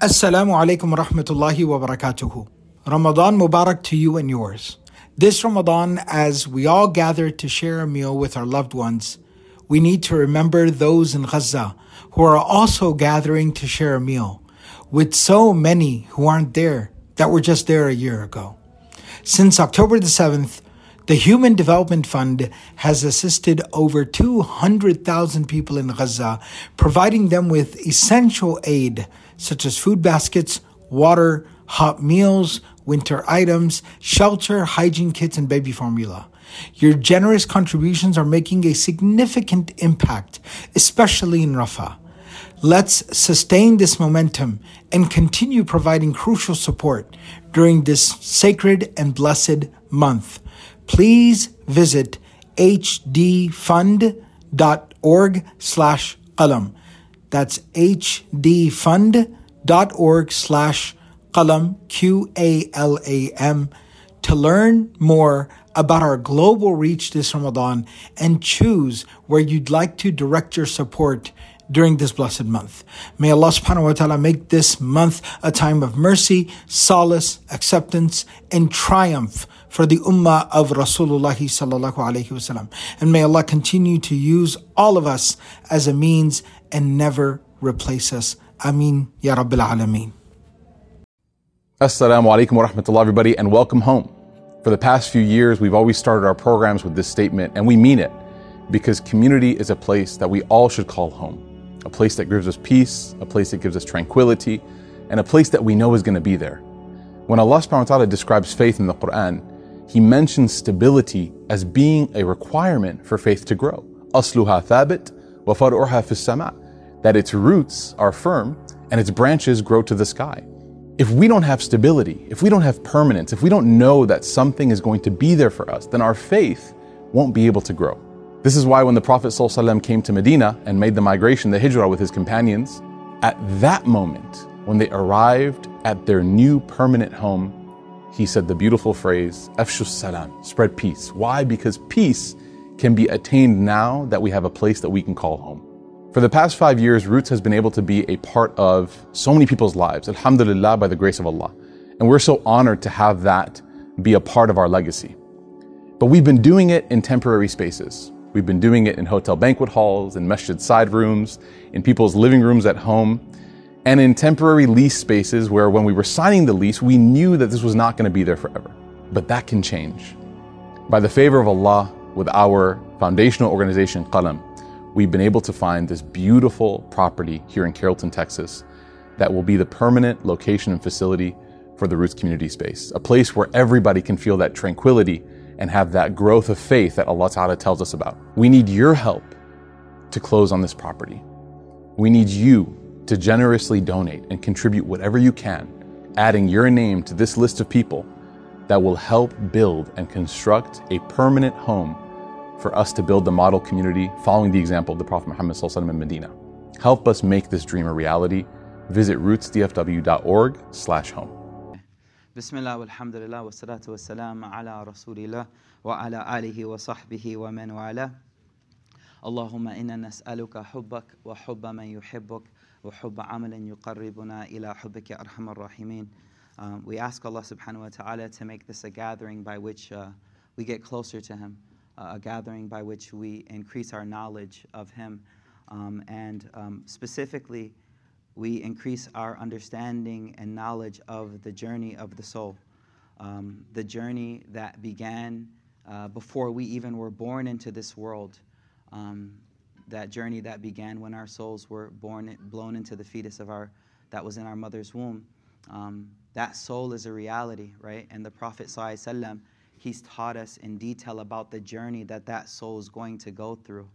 Assalamu alaikum rahmatullahi wa barakatuhu. Ramadan Mubarak to you and yours. This Ramadan, as we all gather to share a meal with our loved ones, we need to remember those in Gaza who are also gathering to share a meal with so many who aren't there that were just there a year ago. Since October the 7th, the Human Development Fund has assisted over 200,000 people in Gaza, providing them with essential aid such as food baskets, water, hot meals, winter items, shelter, hygiene kits, and baby formula. Your generous contributions are making a significant impact, especially in Rafah. Let's sustain this momentum and continue providing crucial support during this sacred and blessed month. Please visit hdfund.org slash qalam. That's hdfund.org slash qalam, Q-A-L-A-M, to learn more about our global reach this Ramadan and choose where you'd like to direct your support during this blessed month. May Allah subhanahu wa ta'ala make this month a time of mercy, solace, acceptance, and triumph for the ummah of Rasulullah sallallahu alayhi wasallam. And may Allah continue to use all of us as a means and never replace us. Amin. Ya Rabbil Alameen. Assalamu alaikum wa rahmatullah, everybody, and welcome home. For the past few years, we've always started our programs with this statement, and we mean it because community is a place that we all should call home, a place that gives us peace, a place that gives us tranquility, and a place that we know is going to be there. When Allah subhanahu wa ta'ala describes faith in the Quran, he mentions stability as being a requirement for faith to grow. Asluha thabit, وفرعها في السماء. That its roots are firm and its branches grow to the sky. If we don't have stability, if we don't have permanence, if we don't know that something is going to be there for us, then our faith won't be able to grow. This is why when the Prophet ﷺ came to Medina and made the migration, the hijrah with his companions, at that moment, when they arrived at their new permanent home, he said the beautiful phrase, Afshus salam, spread peace. Why? Because peace can be attained now that we have a place that we can call home. For the past five years, Roots has been able to be a part of so many people's lives, alhamdulillah, by the grace of Allah. And we're so honored to have that be a part of our legacy. But we've been doing it in temporary spaces. We've been doing it in hotel banquet halls, in masjid side rooms, in people's living rooms at home, and in temporary lease spaces where when we were signing the lease, we knew that this was not going to be there forever. But that can change. By the favor of Allah, with our foundational organization, Qalam, we've been able to find this beautiful property here in Carrollton, Texas, that will be the permanent location and facility for the Roots community space, a place where everybody can feel that tranquility and have that growth of faith that Allah Ta'ala tells us about. We need your help to close on this property. We need you to generously donate and contribute whatever you can, adding your name to this list of people that will help build and construct a permanent home for us to build the model community following the example of the Prophet Muhammad in Medina. Help us make this dream a reality. Visit rootsdfw.org slash home. بسم الله والحمد لله والصلاة والسلام على رسول الله وعلى آله وصحبه ومن والاه اللهم إنا نسألك حبك وحب من يحبك وحب عمل يقربنا إلى حبك يا أرحم الراحمين um, We ask Allah subhanahu wa ta'ala to make this a gathering by which uh, we get closer to Him, uh, a gathering by which we increase our knowledge of Him, um, and um, specifically we increase our understanding and knowledge of the journey of the soul, um, the journey that began uh, before we even were born into this world, um, that journey that began when our souls were born, blown into the fetus of our, that was in our mother's womb. Um, that soul is a reality, right? And the Prophet ﷺ, he's taught us in detail about the journey that that soul is going to go through.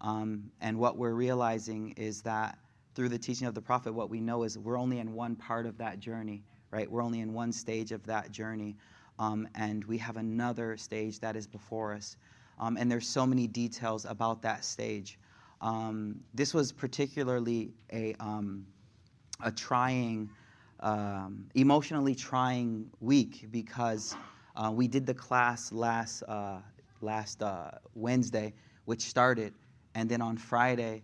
Um, and what we're realizing is that through the teaching of the Prophet, what we know is we're only in one part of that journey, right? We're only in one stage of that journey. Um, and we have another stage that is before us. Um, and there's so many details about that stage. Um, this was particularly a, um, a trying, um, emotionally trying week because uh, we did the class last, uh, last uh, Wednesday, which started, and then on Friday,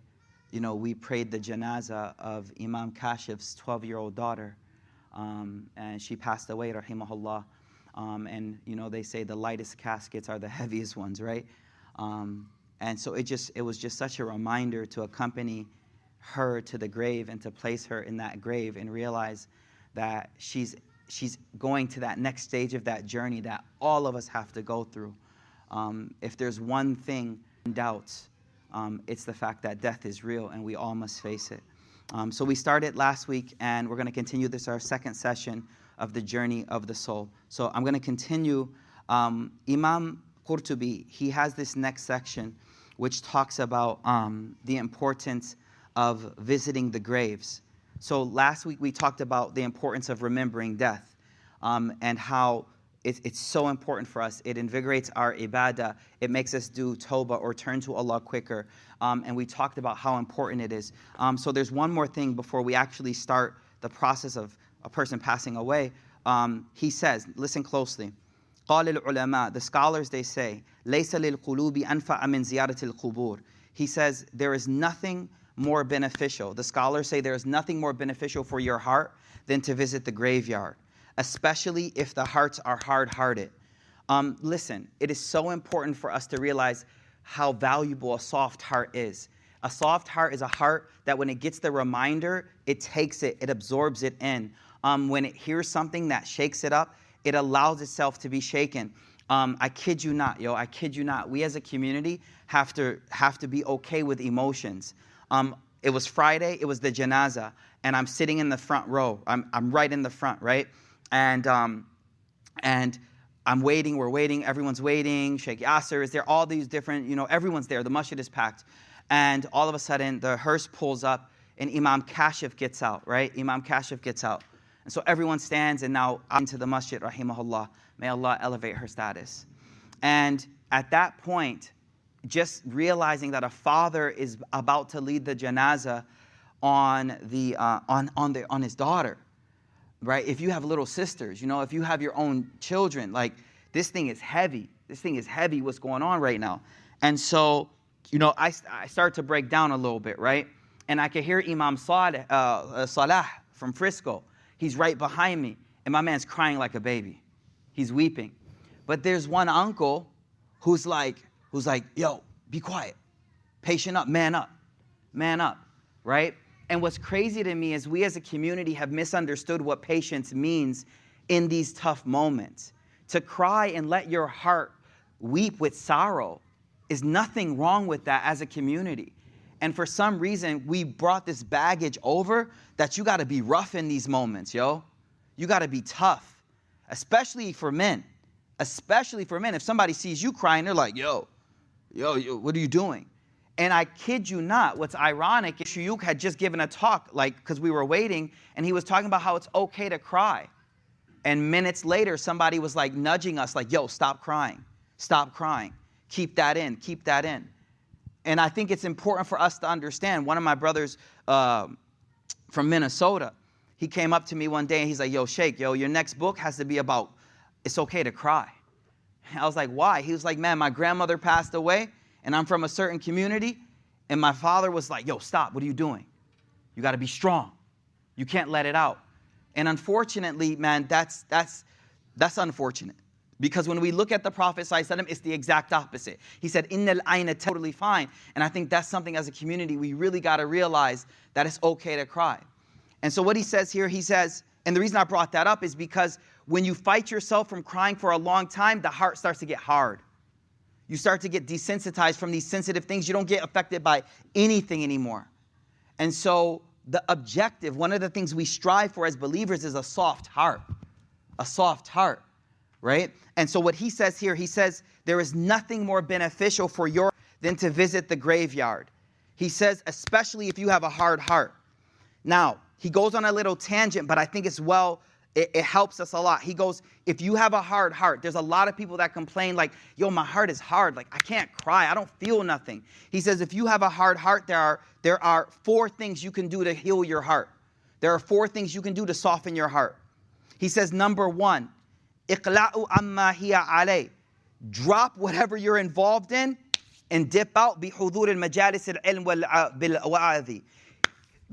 you know, we prayed the janazah of Imam Kashif's 12 year old daughter. Um, and she passed away, rahimahullah. Um, and, you know, they say the lightest caskets are the heaviest ones, right? Um, and so it just, it was just such a reminder to accompany her to the grave and to place her in that grave and realize that she's, she's going to that next stage of that journey that all of us have to go through. Um, if there's one thing doubts, um, it's the fact that death is real and we all must face it. Um, so we started last week, and we're going to continue this our second session of the journey of the soul. So I'm going to continue. Um, Imam Qurtubi, he has this next section which talks about um, the importance of visiting the graves. So last week we talked about the importance of remembering death um, and how it, it's so important for us. It invigorates our ibadah. It makes us do tawbah or turn to Allah quicker. Um, and we talked about how important it is. Um, so there's one more thing before we actually start the process of a person passing away. Um, he says, listen closely. قال العلماء, the scholars they say, ليس للقلوب أنفع من زيارة القبور. He says there is nothing more beneficial. The scholars say there is nothing more beneficial for your heart than to visit the graveyard especially if the hearts are hard hearted. Um, listen, it is so important for us to realize how valuable a soft heart is. A soft heart is a heart that when it gets the reminder, it takes it, it absorbs it in. Um, when it hears something that shakes it up, it allows itself to be shaken. Um, I kid you not, yo, I kid you not. We as a community have to have to be okay with emotions. Um, it was Friday, it was the janaza, and I'm sitting in the front row. I'm, I'm right in the front, right? and um, and I'm waiting. We're waiting. Everyone's waiting. Sheikh Yasser is there. All these different, you know, everyone's there. The masjid is packed, and all of a sudden the hearse pulls up, and Imam Kashif gets out. Right, Imam Kashif gets out, and so everyone stands and now into the masjid. Rahimahullah. May Allah elevate her status. And at that point, just realizing that a father is about to lead the janazah on the uh, on on the on his daughter right? If you have little sisters, you know, if you have your own children, like this thing is heavy. This thing is heavy, what's going on right now. And so, you know, I, I start to break down a little bit, right? And I can hear Imam Saleh, uh, uh, Salah from Frisco. He's right behind me, and my man's crying like a baby. He's weeping. But there's one uncle who's like, who's like, yo, be quiet. Patient up, man up, man up, right? And what's crazy to me is we as a community have misunderstood what patience means in these tough moments. To cry and let your heart weep with sorrow is nothing wrong with that as a community. And for some reason, we brought this baggage over that you got to be rough in these moments, yo. You got to be tough, especially for men. Especially for men. If somebody sees you crying, they're like, yo, yo, yo what are you doing? And I kid you not, what's ironic is Shuyuk had just given a talk, like, because we were waiting, and he was talking about how it's okay to cry. And minutes later, somebody was like nudging us, like, yo, stop crying. Stop crying. Keep that in. Keep that in. And I think it's important for us to understand. One of my brothers uh, from Minnesota, he came up to me one day and he's like, yo, Sheikh, yo, your next book has to be about it's okay to cry. I was like, why? He was like, man, my grandmother passed away and I'm from a certain community, and my father was like, yo, stop, what are you doing? You got to be strong. You can't let it out. And unfortunately, man, that's that's that's unfortunate. Because when we look at the Prophet, it's the exact opposite. He said, Innal aina totally fine. And I think that's something as a community we really got to realize that it's okay to cry. And so what he says here, he says, and the reason I brought that up is because when you fight yourself from crying for a long time, the heart starts to get hard. You start to get desensitized from these sensitive things. You don't get affected by anything anymore. And so, the objective, one of the things we strive for as believers is a soft heart. A soft heart, right? And so, what he says here, he says, there is nothing more beneficial for your than to visit the graveyard. He says, especially if you have a hard heart. Now, he goes on a little tangent, but I think it's well it, it, helps us a lot. He goes, if you have a hard heart, there's a lot of people that complain, like, yo, my heart is hard. Like, I can't cry. I don't feel nothing. He says, if you have a hard heart, there are, there are four things you can do to heal your heart. There are four things you can do to soften your heart. He says, number one, iqla'u amma hiya alay. Drop whatever you're involved in and dip out bi hudur majalis al-ilm. Uh,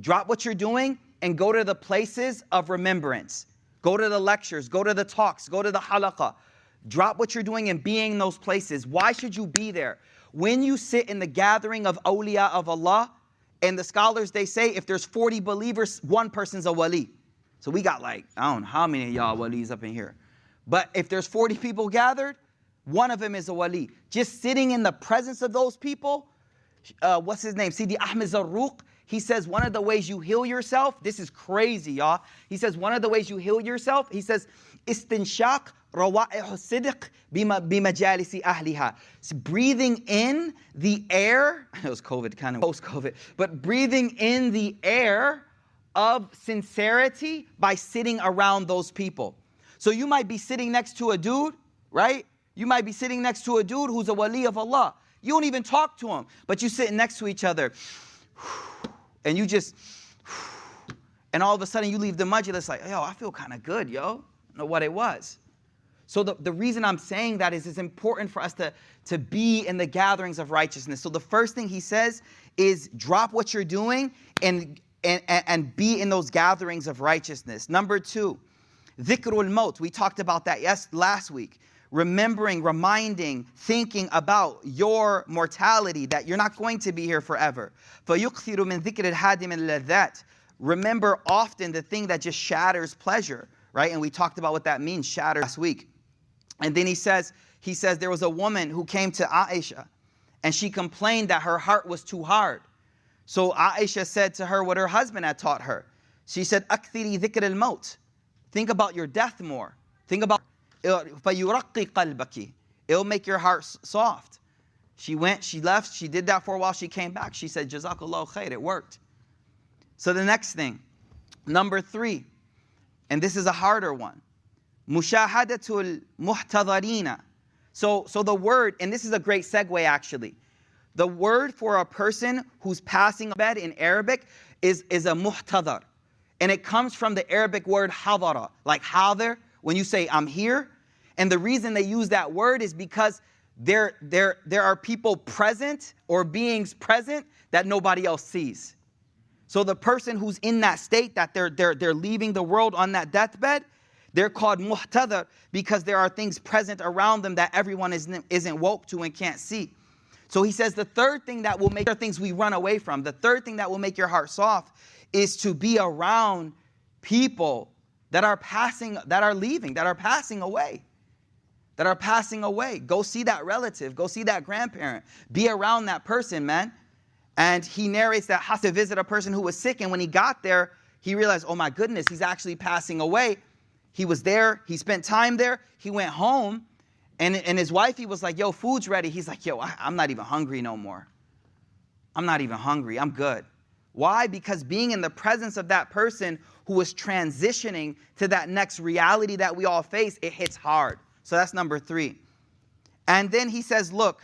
Drop what you're doing and go to the places of remembrance. Go to the lectures, go to the talks, go to the halaqah. Drop what you're doing and be in those places. Why should you be there? When you sit in the gathering of awliya of Allah, and the scholars they say if there's 40 believers, one person's a wali. So we got like, I don't know how many y'all walis up in here. But if there's 40 people gathered, one of them is a wali. Just sitting in the presence of those people, uh, what's his name? Sidi Ahmed Zarruq. He says one of the ways you heal yourself, this is crazy, y'all. He says one of the ways you heal yourself, he says, istinshaq rawa'ih sidq bimajalisi ahliha. breathing in the air, it was COVID, kind of post-COVID, but breathing in the air of sincerity by sitting around those people. So you might be sitting next to a dude, right? You might be sitting next to a dude who's a wali of Allah. You don't even talk to him, but you sit next to each other. And you just, and all of a sudden you leave the majlis like, yo, I feel kind of good, yo. Know what it was. So the, the reason I'm saying that is it's important for us to, to be in the gatherings of righteousness. So the first thing he says is drop what you're doing and, and, and be in those gatherings of righteousness. Number two, dhikrul maut. We talked about that yes last week. Remembering, reminding, thinking about your mortality, that you're not going to be here forever. Remember often the thing that just shatters pleasure, right? And we talked about what that means, shatter last week. And then he says, he says there was a woman who came to Aisha and she complained that her heart was too hard. So Aisha said to her what her husband had taught her. She said, "Akthiri dhikr al-maut." Think about your death more. Think about فَيُرَقِّ قَلْبَكِ It'll make your heart soft. She went, she left, she did that for a while, she came back. She said, Jazakallah khair, it worked. So the next thing, number three, and this is a harder one. Mushahadatul muhtadharina. So, so the word, and this is a great segue actually. The word for a person who's passing a bed in Arabic is, is a muhtadar. And it comes from the Arabic word hadara, like hadir, when you say, I'm here. And the reason they use that word is because there, there, there are people present or beings present that nobody else sees. So the person who's in that state, that they're, they're, they're leaving the world on that deathbed, they're called muhtadar because there are things present around them that everyone isn't, isn't woke to and can't see. So he says the third thing that will make the things we run away from, the third thing that will make your heart soft is to be around people that are passing, that are leaving, that are passing away. That are passing away. Go see that relative, go see that grandparent, be around that person, man. And he narrates that has to visit a person who was sick, and when he got there, he realized, oh my goodness, he's actually passing away. He was there, he spent time there, he went home, and, and his wife, he was like, yo, food's ready. He's like, yo, I, I'm not even hungry no more. I'm not even hungry, I'm good. Why? Because being in the presence of that person who was transitioning to that next reality that we all face, it hits hard. So that's number three. And then he says, look,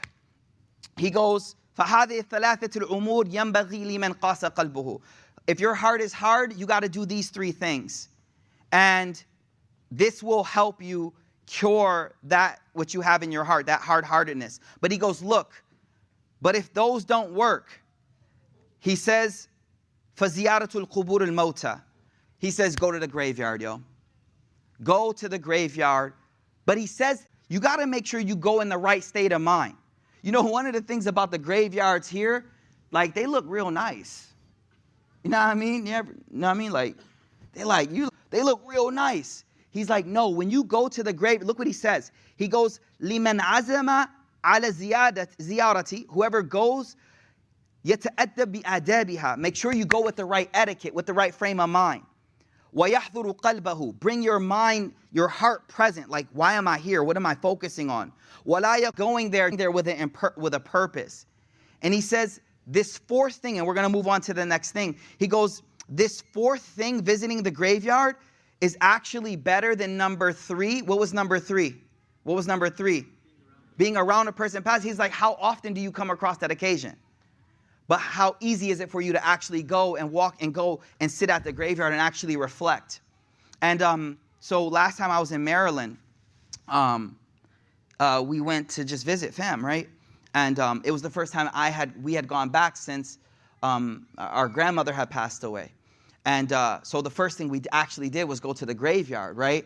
he goes, فهذه الثلاثة الأمور ينبغي لمن قاس قلبه. If your heart is hard, you got to do these three things. And this will help you cure that what you have in your heart, that hard heartedness. But he goes, Look, but if those don't work, he says, فَزِيَارَةُ الْقُبُورِ الْمَوْتَى He says, Go to the graveyard, yo. Go to the graveyard. But he says, You got to make sure you go in the right state of mind. You know, one of the things about the graveyards here, like they look real nice. You know what I mean? You, ever, you know what I mean? Like, they like you, they look real nice. He's like, no, when you go to the grave, look what he says. He goes, liman azama ala ziyarati, whoever goes, يتأدب بآدابها. Make sure you go with the right etiquette, with the right frame of mind. وَيَحْضُرُ قَلْبَهُ Bring your mind, your heart present. Like, why am I here? What am I focusing on? وَلَا going there, there with, a, with a purpose. And he says, this fourth thing, and we're going to move on to the next thing. He goes, this fourth thing, visiting the graveyard, is actually better than number three. What was number three? What was number three? Being around a person past. He's like, how often do you come across that occasion? But how easy is it for you to actually go and walk and go and sit at the graveyard and actually reflect? And um, so last time I was in Maryland, um, uh, we went to just visit fam, right? And um, it was the first time I had we had gone back since um, our grandmother had passed away. And uh, so the first thing we actually did was go to the graveyard, right?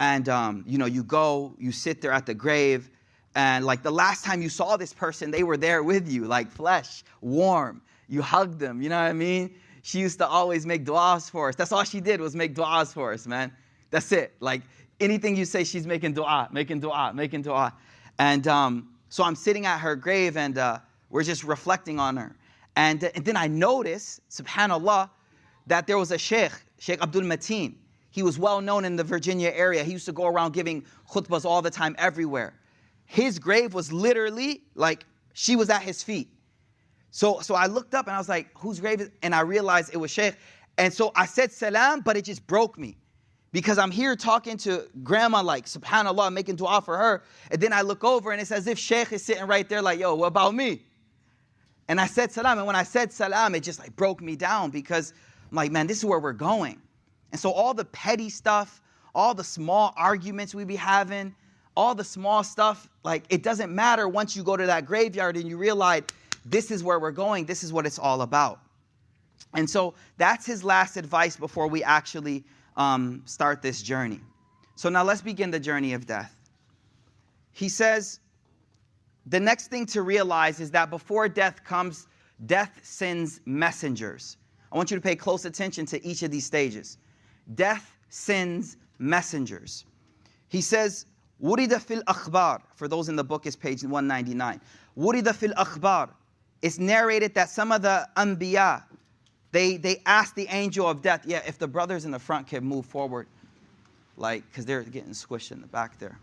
And um, you know, you go, you sit there at the grave, and like the last time you saw this person, they were there with you, like flesh, warm. You hugged them, you know what I mean? She used to always make du'as for us. That's all she did was make du'as for us, man. That's it. Like anything you say, she's making du'a, making du'a, making du'a. And um, so I'm sitting at her grave and uh, we're just reflecting on her. And, and then I notice, subhanAllah, that there was a sheikh, Sheikh Abdul Mateen. He was well known in the Virginia area. He used to go around giving khutbahs all the time, everywhere. His grave was literally like she was at his feet. So, so I looked up and I was like, whose grave is And I realized it was Sheikh. And so I said salam, but it just broke me because I'm here talking to grandma, like, subhanAllah, making dua for her. And then I look over and it's as if Sheikh is sitting right there, like, yo, what about me? And I said salam. And when I said salam, it just like broke me down because I'm like, man, this is where we're going. And so all the petty stuff, all the small arguments we be having, all the small stuff, like, it doesn't matter once you go to that graveyard and you realize this is where we're going, this is what it's all about. And so that's his last advice before we actually um, start this journey. So now let's begin the journey of death. He says, the next thing to realize is that before death comes, death sends messengers. I want you to pay close attention to each of these stages. Death sends messengers. He says, Wurida fil akhbar. For those in the book, is page 199. Wurida fil akhbar. It's narrated that some of the anbiya, they, they asked the angel of death, yeah, if the brothers in the front can move forward, like, because they're getting squished in the back there.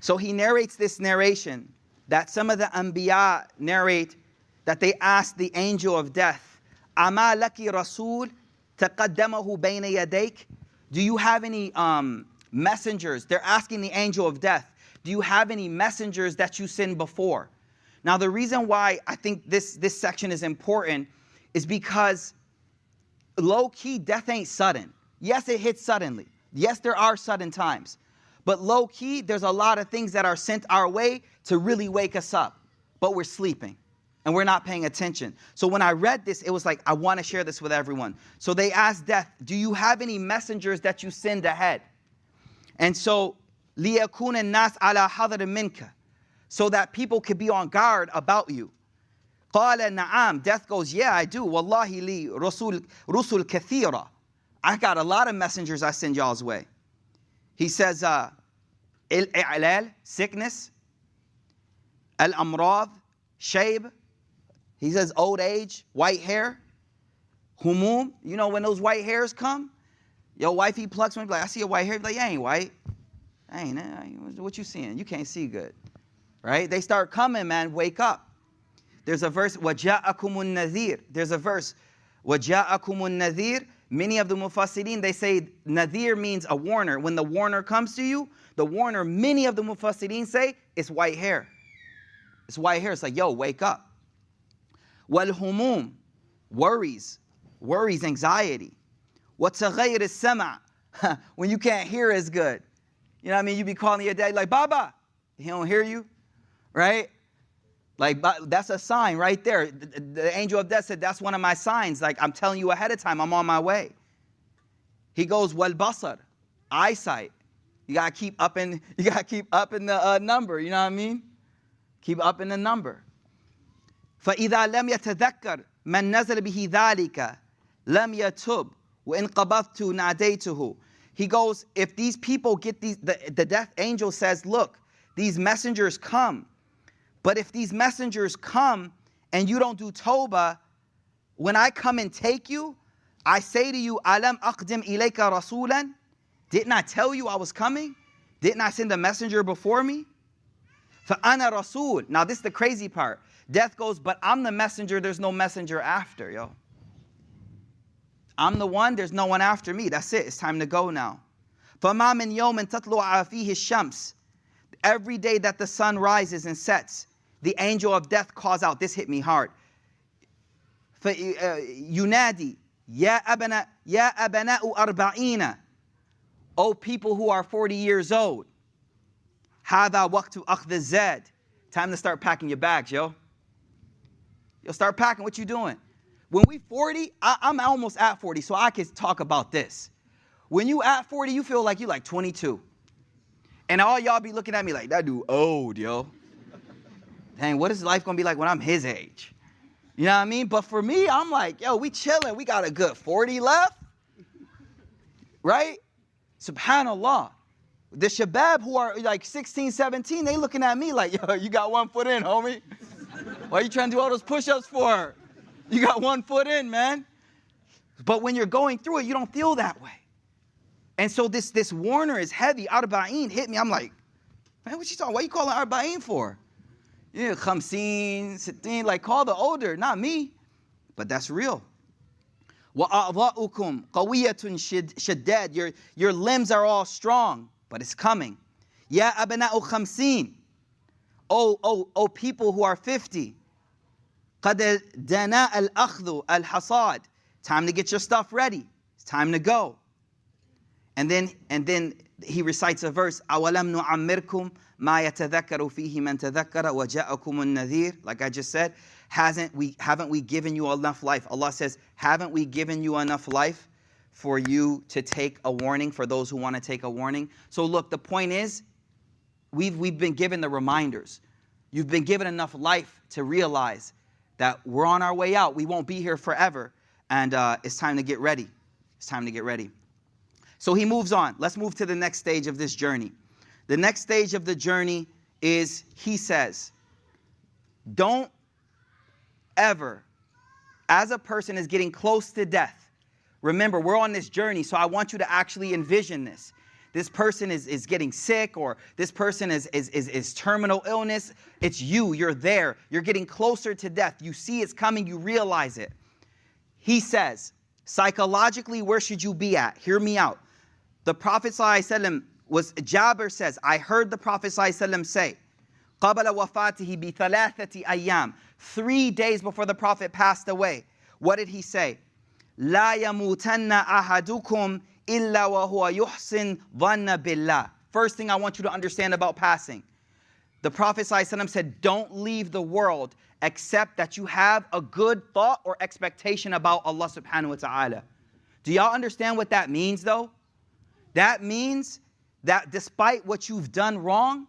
So he narrates this narration that some of the Anbiya narrate that they asked the angel of death, Ama laki rasul? Do you have any um, messengers? They're asking the angel of death. Do you have any messengers that you send before? Now, the reason why I think this, this section is important is because low key, death ain't sudden. Yes, it hits suddenly. Yes, there are sudden times. But low key, there's a lot of things that are sent our way to really wake us up. But we're sleeping and we're not paying attention. So when I read this, it was like, I want to share this with everyone. So they asked death, Do you have any messengers that you send ahead? And so لِيَكُونَ النَّاسْ عَلَى حَذَرٍ مِنْكَ So that people could be on guard about you. قال نعم Death goes, yeah, I do. والله لي رسول, رسول كثيرة. I got a lot of messengers I send y'all's way. He says, uh, الإعلال, sickness. الأمراض, shayb. He says old age, white hair. Humum, you know when those white hairs come? Your wifey plucks one, like, I see a white hair, like, you ain't white. I ain't, I what you seeing? You can't see good. Right? They start coming, man, wake up. There's a verse, وَجَاءَكُمُ النَّذِيرُ There's a verse, وَجَاءَكُمُ النَّذِيرُ Many of the mufassirin, they say nadir means a warner. When the warner comes to you, the warner, many of the mufassirin say, it's white hair. It's white hair. It's like, yo, wake up. Humum, worries, worries, anxiety. What's a is sama? When you can't hear as good. You know what I mean? You be calling your dad like, Baba. He don't hear you, right? Like that's a sign right there. The, the, angel of death said that's one of my signs. Like I'm telling you ahead of time, I'm on my way. He goes, basar, eyesight. You gotta keep up in you gotta keep up in the uh, number. You know what I mean? Keep up in the number. فإذا لم يتذكر من نزل به ذلك لم يتوب وإن قبضت ناديته he goes, if these people get these, the, the death angel says, look, these messengers come. But if these messengers come and you don't do Toba, when I come and take you, I say to you, Alam aqdim ilayka rasulan? Didn't I tell you I was coming? Didn't I send a messenger before me? Fa'ana rasul. Now this is the crazy part. Death goes, but I'm the messenger, there's no messenger after, yo. I'm the one, there's no one after me. That's it. It's time to go now. فَمَا مِنْ يَوْمٍ تَطْلُعَ فِيهِ الشَّمْسِ Every day that the sun rises and sets, the angel of death calls out. This hit me hard. ينادي يا أبناء يا أبناء أربعين O people who are 40 years old, هذا وقت أخذ الزاد. Time to start packing your bags, yo. You'll start packing. What you doing? When we 40, I, I'm almost at 40, so I can talk about this. When you at 40, you feel like you like 22. And all y'all be looking at me like, that dude old, yo. Dang, what is life gonna be like when I'm his age? You know what I mean? But for me, I'm like, yo, we chilling. We got a good 40 left. Right? Subhanallah. The shabab who are like 16, 17, they looking at me like, yo, you got one foot in, homie. Why are you trying to do all those push-ups for? You got one foot in, man. But when you're going through it, you don't feel that way. And so this, this Warner is heavy. Arba'in hit me. I'm like, man, what you talking? What you calling Arba'in for? Yeah, khamseen, sittin, like call the older, not me. But that's real. وَأَعْضَاؤُكُمْ قَوِيَّةٌ شَدَّادٌ Your, your limbs are all strong, but it's coming. Ya أَبْنَاءُ خَمْسِينَ Oh, oh, oh people who are 50. قَدْ دَنَاءَ الْأَخْذُ الْحَصَادِ Time to get your stuff ready. It's time to go. And then, and then he recites a verse, أَوَلَمْ نُعَمِّرْكُمْ مَا يَتَذَكَّرُ فِيهِ مَنْ تَذَكَّرَ وَجَاءَكُمُ النَّذِيرُ Like I just said, hasn't we, haven't we given you enough life? Allah says, haven't we given you enough life for you to take a warning for those who want to take a warning? So look, the point is, we've, we've been given the reminders. You've been given enough life to realize that we're on our way out. We won't be here forever. And uh, it's time to get ready. It's time to get ready. So he moves on. Let's move to the next stage of this journey. The next stage of the journey is he says, Don't ever, as a person is getting close to death, remember, we're on this journey, so I want you to actually envision this This person is, is getting sick, or this person is, is, is, is terminal illness. It's you, you're there. You're getting closer to death. You see it's coming, you realize it. He says, psychologically, where should you be at? Hear me out. The Prophet ﷺ was, Jabir says, I heard the Prophet ﷺ say, قبل وفاته بثلاثة أيام Three days before the Prophet passed away, what did he say? لا يموتن أحدكم إلا وهو يحسن ظن بالله First thing I want you to understand about passing. The Prophet ﷺ said, Don't leave the world except that you have a good thought or expectation about Allah subhanahu wa ta'ala. Do y'all understand what that means though? That means that despite what you've done wrong,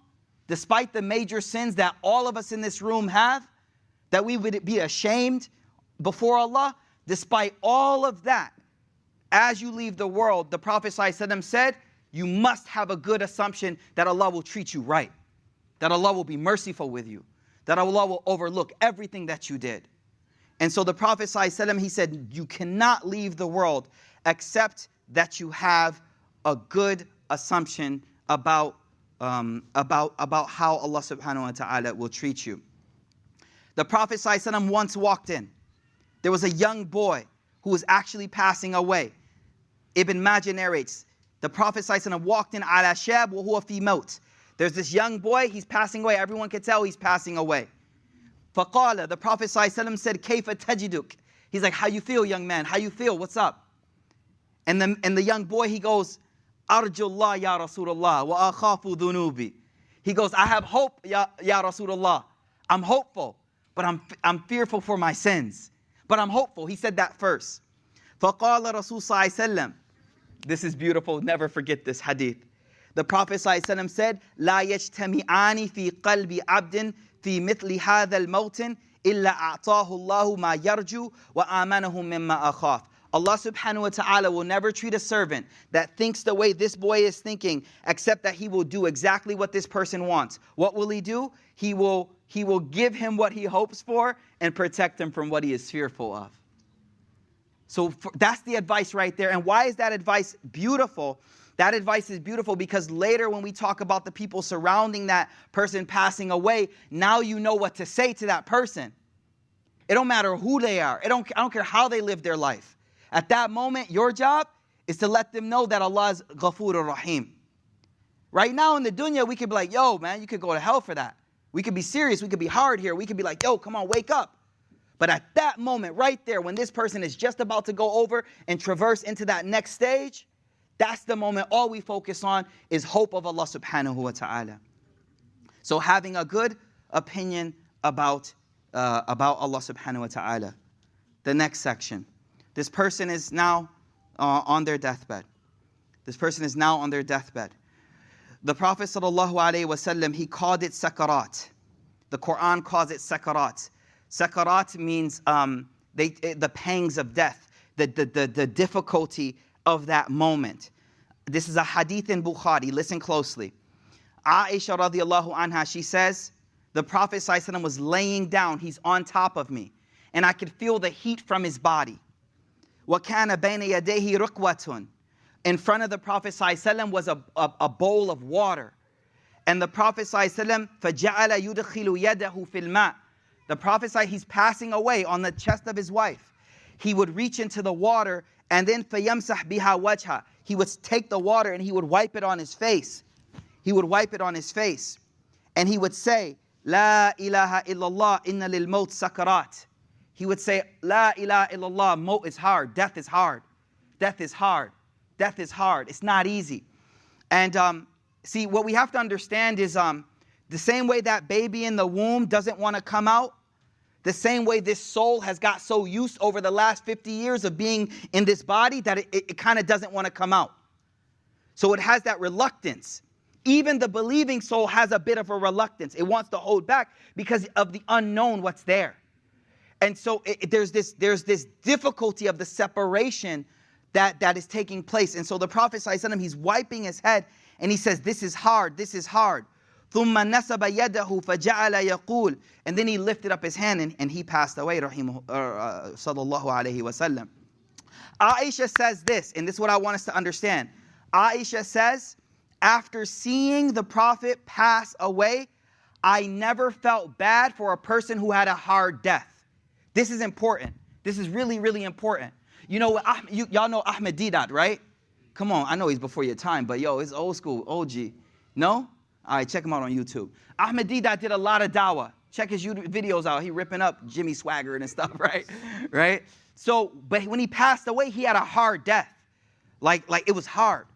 despite the major sins that all of us in this room have, that we would be ashamed before Allah, despite all of that, as you leave the world, the Prophet ﷺ said, you must have a good assumption that Allah will treat you right, that Allah will be merciful with you, that Allah will overlook everything that you did. And so the Prophet ﷺ, he said, you cannot leave the world except that you have a good assumption about, um, about, about how Allah subhanahu wa ta'ala will treat you. The Prophet ﷺ once walked in. There was a young boy who was actually passing away. Ibn Majah narrates, the Prophet ﷺ walked in ala shab wa huwa fi maut. There's this young boy, he's passing away. Everyone can tell he's passing away. Faqala, the Prophet ﷺ said, Kayfa tajiduk. He's like, how you feel, young man? How you feel? What's up? And the, and the young boy, he goes, Arjullah ya Rasulullah wa akhafu dhunubi. He goes, I have hope, ya, ya Rasulullah. I'm hopeful, but I'm, I'm fearful for my sins. But I'm hopeful. He said that first. فقال رسول صلى الله عليه وسلم This is beautiful. Never forget this hadith. The Prophet ﷺ said, لا يجتمعان في قلب عبد في مثل هذا الموت إلا أعطاه الله ما يرجو وآمنه مما أخاف. Allah subhanahu wa ta'ala will never treat a servant that thinks the way this boy is thinking, except that he will do exactly what this person wants. What will he do? He will, he will give him what he hopes for and protect him from what he is fearful of. So for, that's the advice right there. And why is that advice beautiful? That advice is beautiful because later when we talk about the people surrounding that person passing away, now you know what to say to that person. It don't matter who they are. It don't, I don't care how they live their life. At that moment, your job is to let them know that Allah is Ghafoor Rahim. Right now in the dunya, we could be like, yo, man, you could go to hell for that. We could be serious. We could be hard here. We could be like, yo, come on, wake up. But at that moment, right there, when this person is just about to go over and traverse into that next stage, That's the moment all we focus on is hope of Allah subhanahu wa ta'ala. So having a good opinion about, uh, about Allah subhanahu wa ta'ala. The next section. This person is now uh, on their deathbed. This person is now on their deathbed. The Prophet sallallahu alaihi wasallam he called it sakarat. The Quran calls it sakarat. Sakarat means um, they, the pangs of death, the, the, the, the difficulty of that moment. This is a hadith in Bukhari. Listen closely. Aisha radiallahu anha, she says, the Prophet ﷺ was laying down, he's on top of me, and I could feel the heat from his body. وَكَانَ بَيْنَ يَدَيْهِ رُكْوَةٌ In front of the Prophet ﷺ was a, a, a, bowl of water. And the Prophet ﷺ فَجَعَلَ يُدْخِلُ يَدَهُ فِي الْمَاءِ The Prophet he's passing away on the chest of his wife. He would reach into the water and then فَيَمْسَحْ بِهَا وَجْهَ He would take the water and he would wipe it on his face. He would wipe it on his face. And he would say, La ilaha illallah inna lil maut sakarat. He would say, La ilaha illallah, maut is hard, death is hard. Death is hard. Death is hard. It's not easy. And um, see, what we have to understand is um, the same way that baby in the womb doesn't want to come out, the same way this soul has got so used over the last 50 years of being in this body that it, it, it kind of doesn't want to come out. So it has that reluctance. Even the believing soul has a bit of a reluctance. It wants to hold back because of the unknown, what's there. And so it, there's, this, there's this difficulty of the separation that, that is taking place. And so the Prophet, he's wiping his head and he says, This is hard, this is hard. ثم نسب يده فجعل يقول and then he lifted up his hand and, and he passed away رحمه, uh, sallallahu alayhi Aisha says this and this is what I want us to understand. Aisha says after seeing the prophet pass away I never felt bad for a person who had a hard death. This is important. This is really really important. You know what you, y'all know Ahmed Deedat right? Come on I know he's before your time but yo it's old school OG no? All right, check him out on YouTube. Ahmed did a lot of dawah. Check his YouTube videos out. He ripping up Jimmy Swaggart and stuff, right? right? So, but when he passed away, he had a hard death. Like, like it was hard.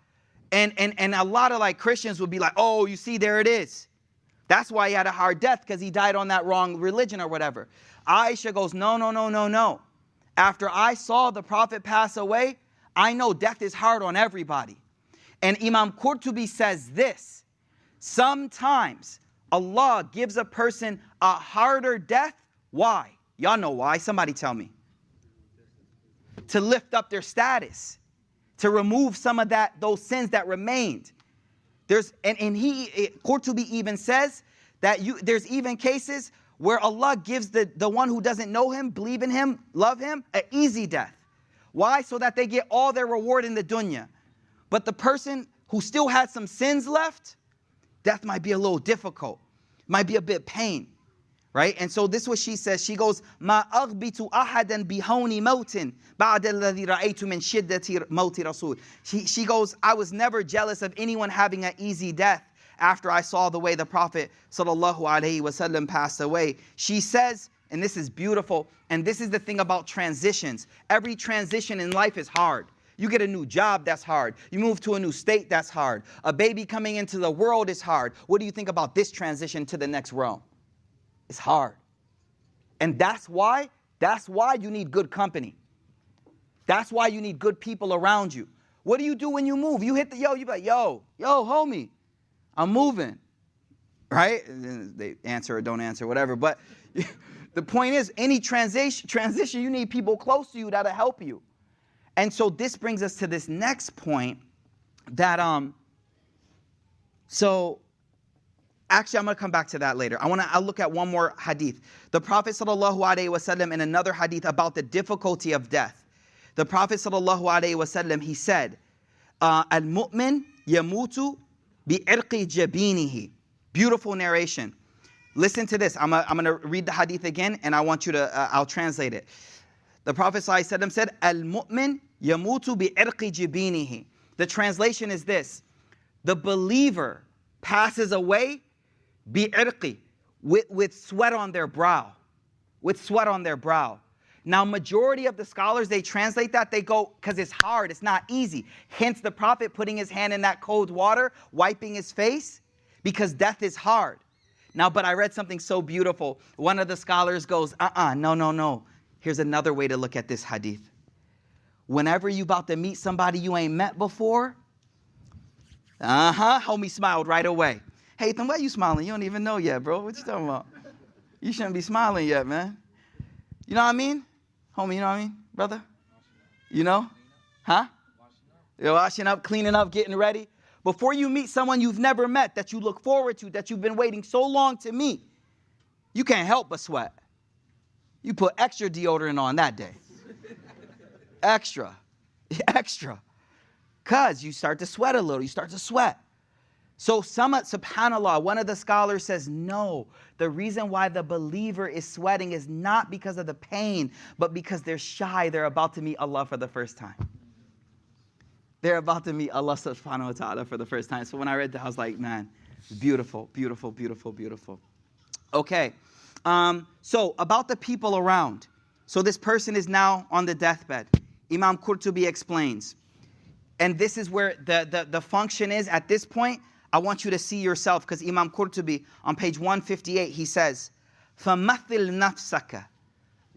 And and and a lot of like Christians would be like, oh, you see, there it is. That's why he had a hard death, because he died on that wrong religion or whatever. Aisha goes, no, no, no, no, no. After I saw the prophet pass away, I know death is hard on everybody. And Imam Qurtubi says this Sometimes Allah gives a person a harder death. Why? Y'all know why. Somebody tell me. To lift up their status, to remove some of that, those sins that remained. There's and, and he Qurtubi even says that you there's even cases where Allah gives the, the one who doesn't know him, believe in him, love him, an easy death. Why? So that they get all their reward in the dunya. But the person who still had some sins left, Death might be a little difficult, might be a bit pain, right? And so this is what she says. She goes, "Ma aghbitu ahadan bihoni mautin ba'da alladhi ra'aytu min shiddati mauti rasul." She she goes, "I was never jealous of anyone having an easy death." After I saw the way the Prophet sallallahu alaihi wasallam passed away, she says, and this is beautiful, and this is the thing about transitions. Every transition in life is hard. You get a new job, that's hard. You move to a new state, that's hard. A baby coming into the world is hard. What do you think about this transition to the next realm? It's hard. And that's why, that's why you need good company. That's why you need good people around you. What do you do when you move? You hit the yo, you be like, yo, yo, homie, I'm moving. Right? they answer or don't answer, whatever. But the point is, any transition, transition, you need people close to you that'll help you. And so this brings us to this next point that um so actually I'm going to come back to that later. I want to look at one more hadith. The Prophet wasallam in another hadith about the difficulty of death. The Prophet wasallam he said, uh, "Al-mu'min yamutu bi'irqi jabinihi." Beautiful narration. Listen to this. I'm, I'm going to read the hadith again and I want you to uh, I'll translate it. The Prophet ﷺ said, Al-mu'min yamutu jibinihi. The translation is this. The believer passes away bi'irqi, with, with sweat on their brow. With sweat on their brow. Now, majority of the scholars they translate that they go because it's hard, it's not easy. Hence, the prophet putting his hand in that cold water, wiping his face, because death is hard. Now, but I read something so beautiful. One of the scholars goes, "Uh-uh, no, no, no." Here's another way to look at this hadith. Whenever you about to meet somebody you ain't met before, uh-huh, homie smiled right away. Hey, then why you smiling? You don't even know yet, bro. What you talking about? You shouldn't be smiling yet, man. You know what I mean? Homie, you know what I mean, brother? You know? Huh? You're washing up, cleaning up, getting ready. Before you meet someone you've never met that you look forward to, that you've been waiting so long to meet, you can't help but sweat. You put extra deodorant on that day. Extra. Extra. Because you start to sweat a little, you start to sweat. So, some, subhanAllah, one of the scholars says, no, the reason why the believer is sweating is not because of the pain, but because they're shy. They're about to meet Allah for the first time. They're about to meet Allah subhanahu wa ta'ala for the first time. So, when I read that, I was like, man, beautiful, beautiful, beautiful, beautiful. Okay, um, so about the people around. So, this person is now on the deathbed. Imam Qurtubi explains. And this is where the, the, the function is at this point I want you to see yourself because Imam Qurtubi on page 158 he says, فَمَثِلْ نَفْسَكَ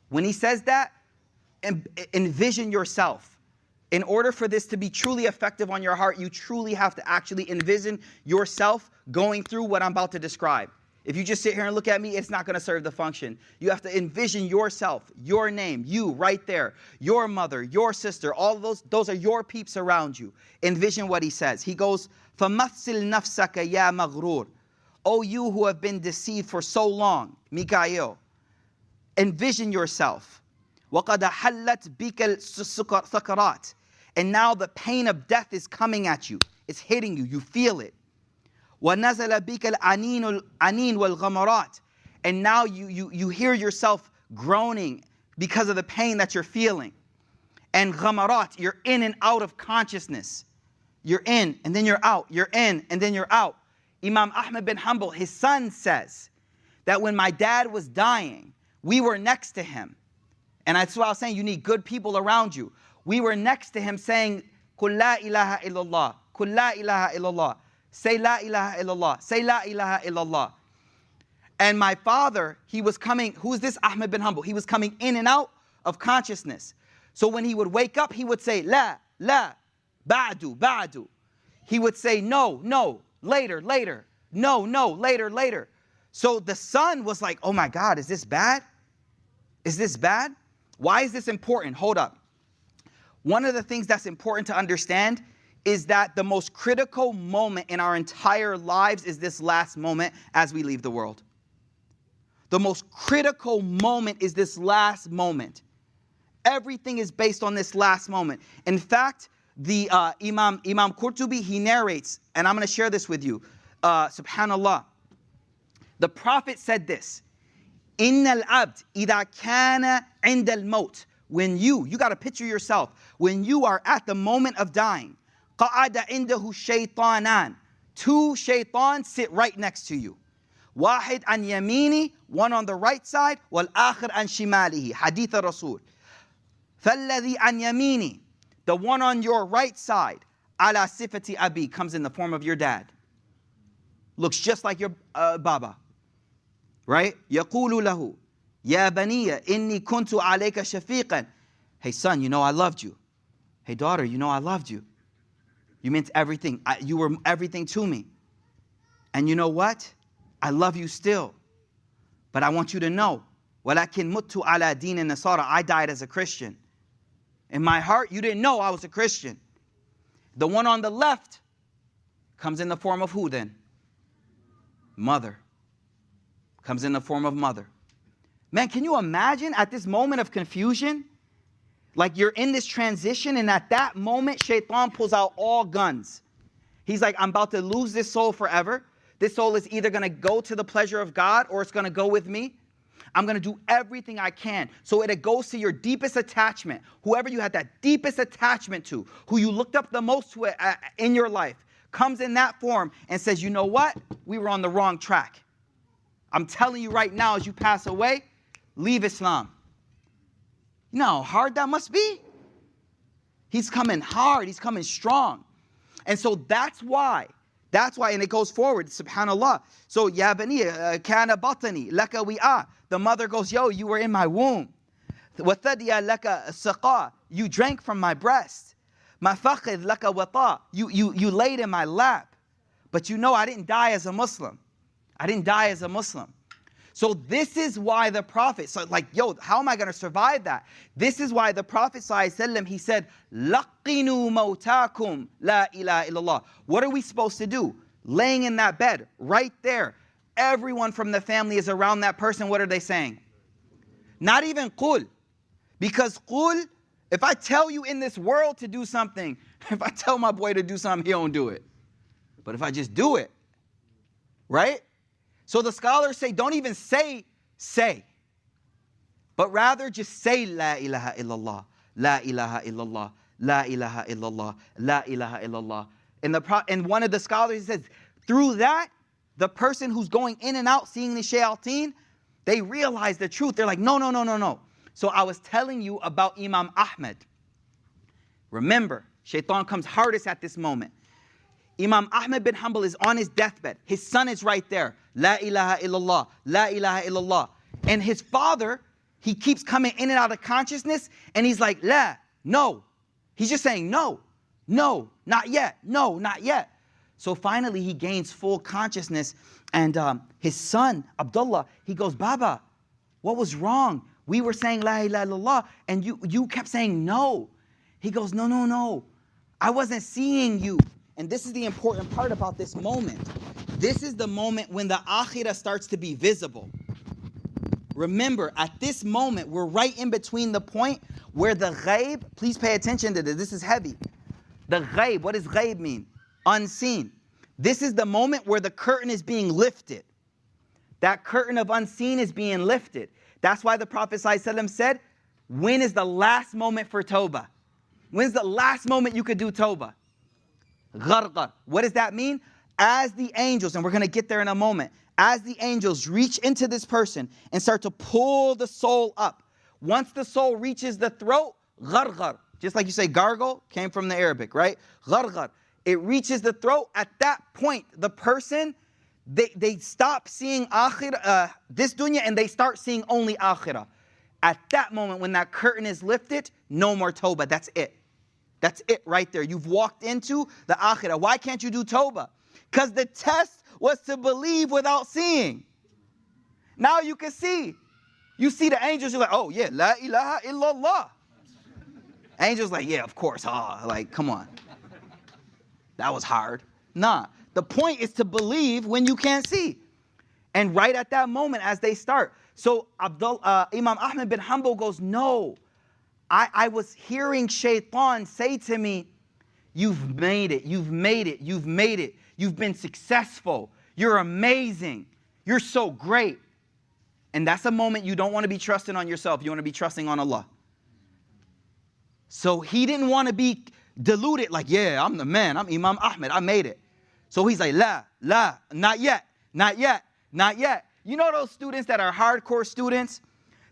When he says that, envision yourself. In order for this to be truly effective on your heart, you truly have to actually envision yourself going through what I'm about to describe. If you just sit here and look at me, it's not going to serve the function. You have to envision yourself, your name, you right there, your mother, your sister, all those, those are your peeps around you. Envision what he says. He goes, فَمَثِّلْ نَفْسَكَ يَا مَغْرُورٍ O you who have been deceived for so long, Mikael, envision yourself. وَقَدْ حَلَّتْ بِكَ السَّكَرَاتِ And now the pain of death is coming at you. It's hitting you. You feel it. وَنَزَلَ بِكَ الْأَنِينُ وَالْغَمَرَاتِ And now you, you, you hear yourself groaning because of the pain that you're feeling. And ghamarat, you're in and out of consciousness. You're in and then you're out. You're in and then you're out. Imam Ahmad bin Hanbal, his son says that when my dad was dying, we were next to him. And that's why I was saying you need good people around you. We were next to him saying, Kul la ilaha illallah, Kul la ilaha illallah. Say la ilaha illallah. Say la ilaha illallah. And my father, he was coming, who is this Ahmed bin Hanbal? He was coming in and out of consciousness. So when he would wake up, he would say, La, La, Ba'du, Ba'du. He would say, No, no, later, later. No, no, later, later. So the son was like, Oh my God, is this bad? Is this bad? Why is this important? Hold up. One of the things that's important to understand is that the most critical moment in our entire lives is this last moment as we leave the world. The most critical moment is this last moment. Everything is based on this last moment. In fact, the uh, Imam Imam Qurtubi he narrates, and I'm going to share this with you. Uh, Subhanallah. The Prophet said this: "In al abd ida kana عند الموت." When you, you got to picture yourself when you are at the moment of dying. قَعَدَ عِنْدَهُ شَيْطَانًا Two shaitans sit right next to you. واحد عن يميني, one on the right side, والآخر عن شماله. Hadith Rasul. فالذي عن يميني, the one on your right side, على صفة أبي, comes in the form of your dad. Looks just like your uh, baba. Right? يقول له يا بني إني كنت عليك شفيقا. Hey son, you know I loved you. Hey daughter, you know I loved you. You meant everything. I, you were everything to me. And you know what? I love you still. But I want you to know, وَلَكِنْ مُتُّ عَلَى دِينِ النَّصَارَى I died as a Christian. In my heart, you didn't know I was a Christian. The one on the left comes in the form of who then? Mother. Comes in the form of mother. Man, can you imagine at this moment of confusion? Like you're in this transition, and at that moment, Shaitan pulls out all guns. He's like, I'm about to lose this soul forever. This soul is either gonna go to the pleasure of God or it's gonna go with me. I'm gonna do everything I can. So it goes to your deepest attachment, whoever you had that deepest attachment to, who you looked up the most to uh, in your life, comes in that form and says, You know what? We were on the wrong track. I'm telling you right now, as you pass away, leave Islam. You know how hard that must be? He's coming hard, he's coming strong. And so that's why. That's why, and it goes forward, subhanAllah. So, ya bani, uh, kana batani, laka wi'a. The mother goes, yo, you were in my womb. Wathadiya laka saqa, you drank from my breast. Mafaqid laka wata, you, you, you laid in my lap. But you know I didn't die as a Muslim. I didn't die as a Muslim. So this is why the Prophet, so like, yo, how am I going to survive that? This is why the Prophet ﷺ, he said, لَقِنُوا مَوْتَاكُمْ la ilaha illallah. What are we supposed to do? Laying in that bed, right there. Everyone from the family is around that person. What are they saying? Not even qul. Because qul, if I tell you in this world to do something, if I tell my boy to do something, he don't do it. But if I just do it, right? So the scholars say, don't even say, say, but rather just say, La ilaha illallah, La ilaha illallah, La ilaha illallah, La ilaha illallah. And, the, and one of the scholars says, through that, the person who's going in and out seeing the shayateen, they realize the truth. They're like, no, no, no, no, no. So I was telling you about Imam Ahmed. Remember, shaitan comes hardest at this moment. Imam Ahmed bin Hanbal is on his deathbed. His son is right there. La ilaha illallah, la ilaha illallah. And his father, he keeps coming in and out of consciousness, and he's like, la, no. He's just saying, no, no, not yet, no, not yet. So finally, he gains full consciousness, and um, his son, Abdullah, he goes, Baba, what was wrong? We were saying la ilaha illallah, and you, you kept saying no. He goes, No, no, no. I wasn't seeing you. And this is the important part about this moment. This is the moment when the akhirah starts to be visible. Remember, at this moment, we're right in between the point where the ghaib, please pay attention to this, this is heavy. The ghaib, what does ghaib mean? Unseen. This is the moment where the curtain is being lifted. That curtain of unseen is being lifted. That's why the Prophet ﷺ said, When is the last moment for Toba? When's the last moment you could do Toba? What does that mean? As the angels, and we're going to get there in a moment, as the angels reach into this person and start to pull the soul up, once the soul reaches the throat, gharqar, just like you say gargle, came from the Arabic, right? Gharqar. It reaches the throat. At that point, the person, they, they stop seeing akhir, uh, this dunya and they start seeing only akhirah. At that moment, when that curtain is lifted, no more tawbah. That's it. That's it right there. You've walked into the akhirah. Why can't you do Toba? Because the test was to believe without seeing. Now you can see. You see the angels, you're like, oh yeah, la ilaha illallah. Angels like, yeah, of course. Ah, like, come on. That was hard. Nah. The point is to believe when you can't see. And right at that moment, as they start. So Abdul, uh, Imam Ahmed bin Hanbal goes, no, I, I was hearing shaitan say to me, You've made it, you've made it, you've made it, you've been successful, you're amazing, you're so great. And that's a moment you don't want to be trusting on yourself, you want to be trusting on Allah. So he didn't want to be deluded, like, yeah, I'm the man, I'm Imam Ahmed, I made it. So he's like, la, la, not yet, not yet, not yet. You know those students that are hardcore students?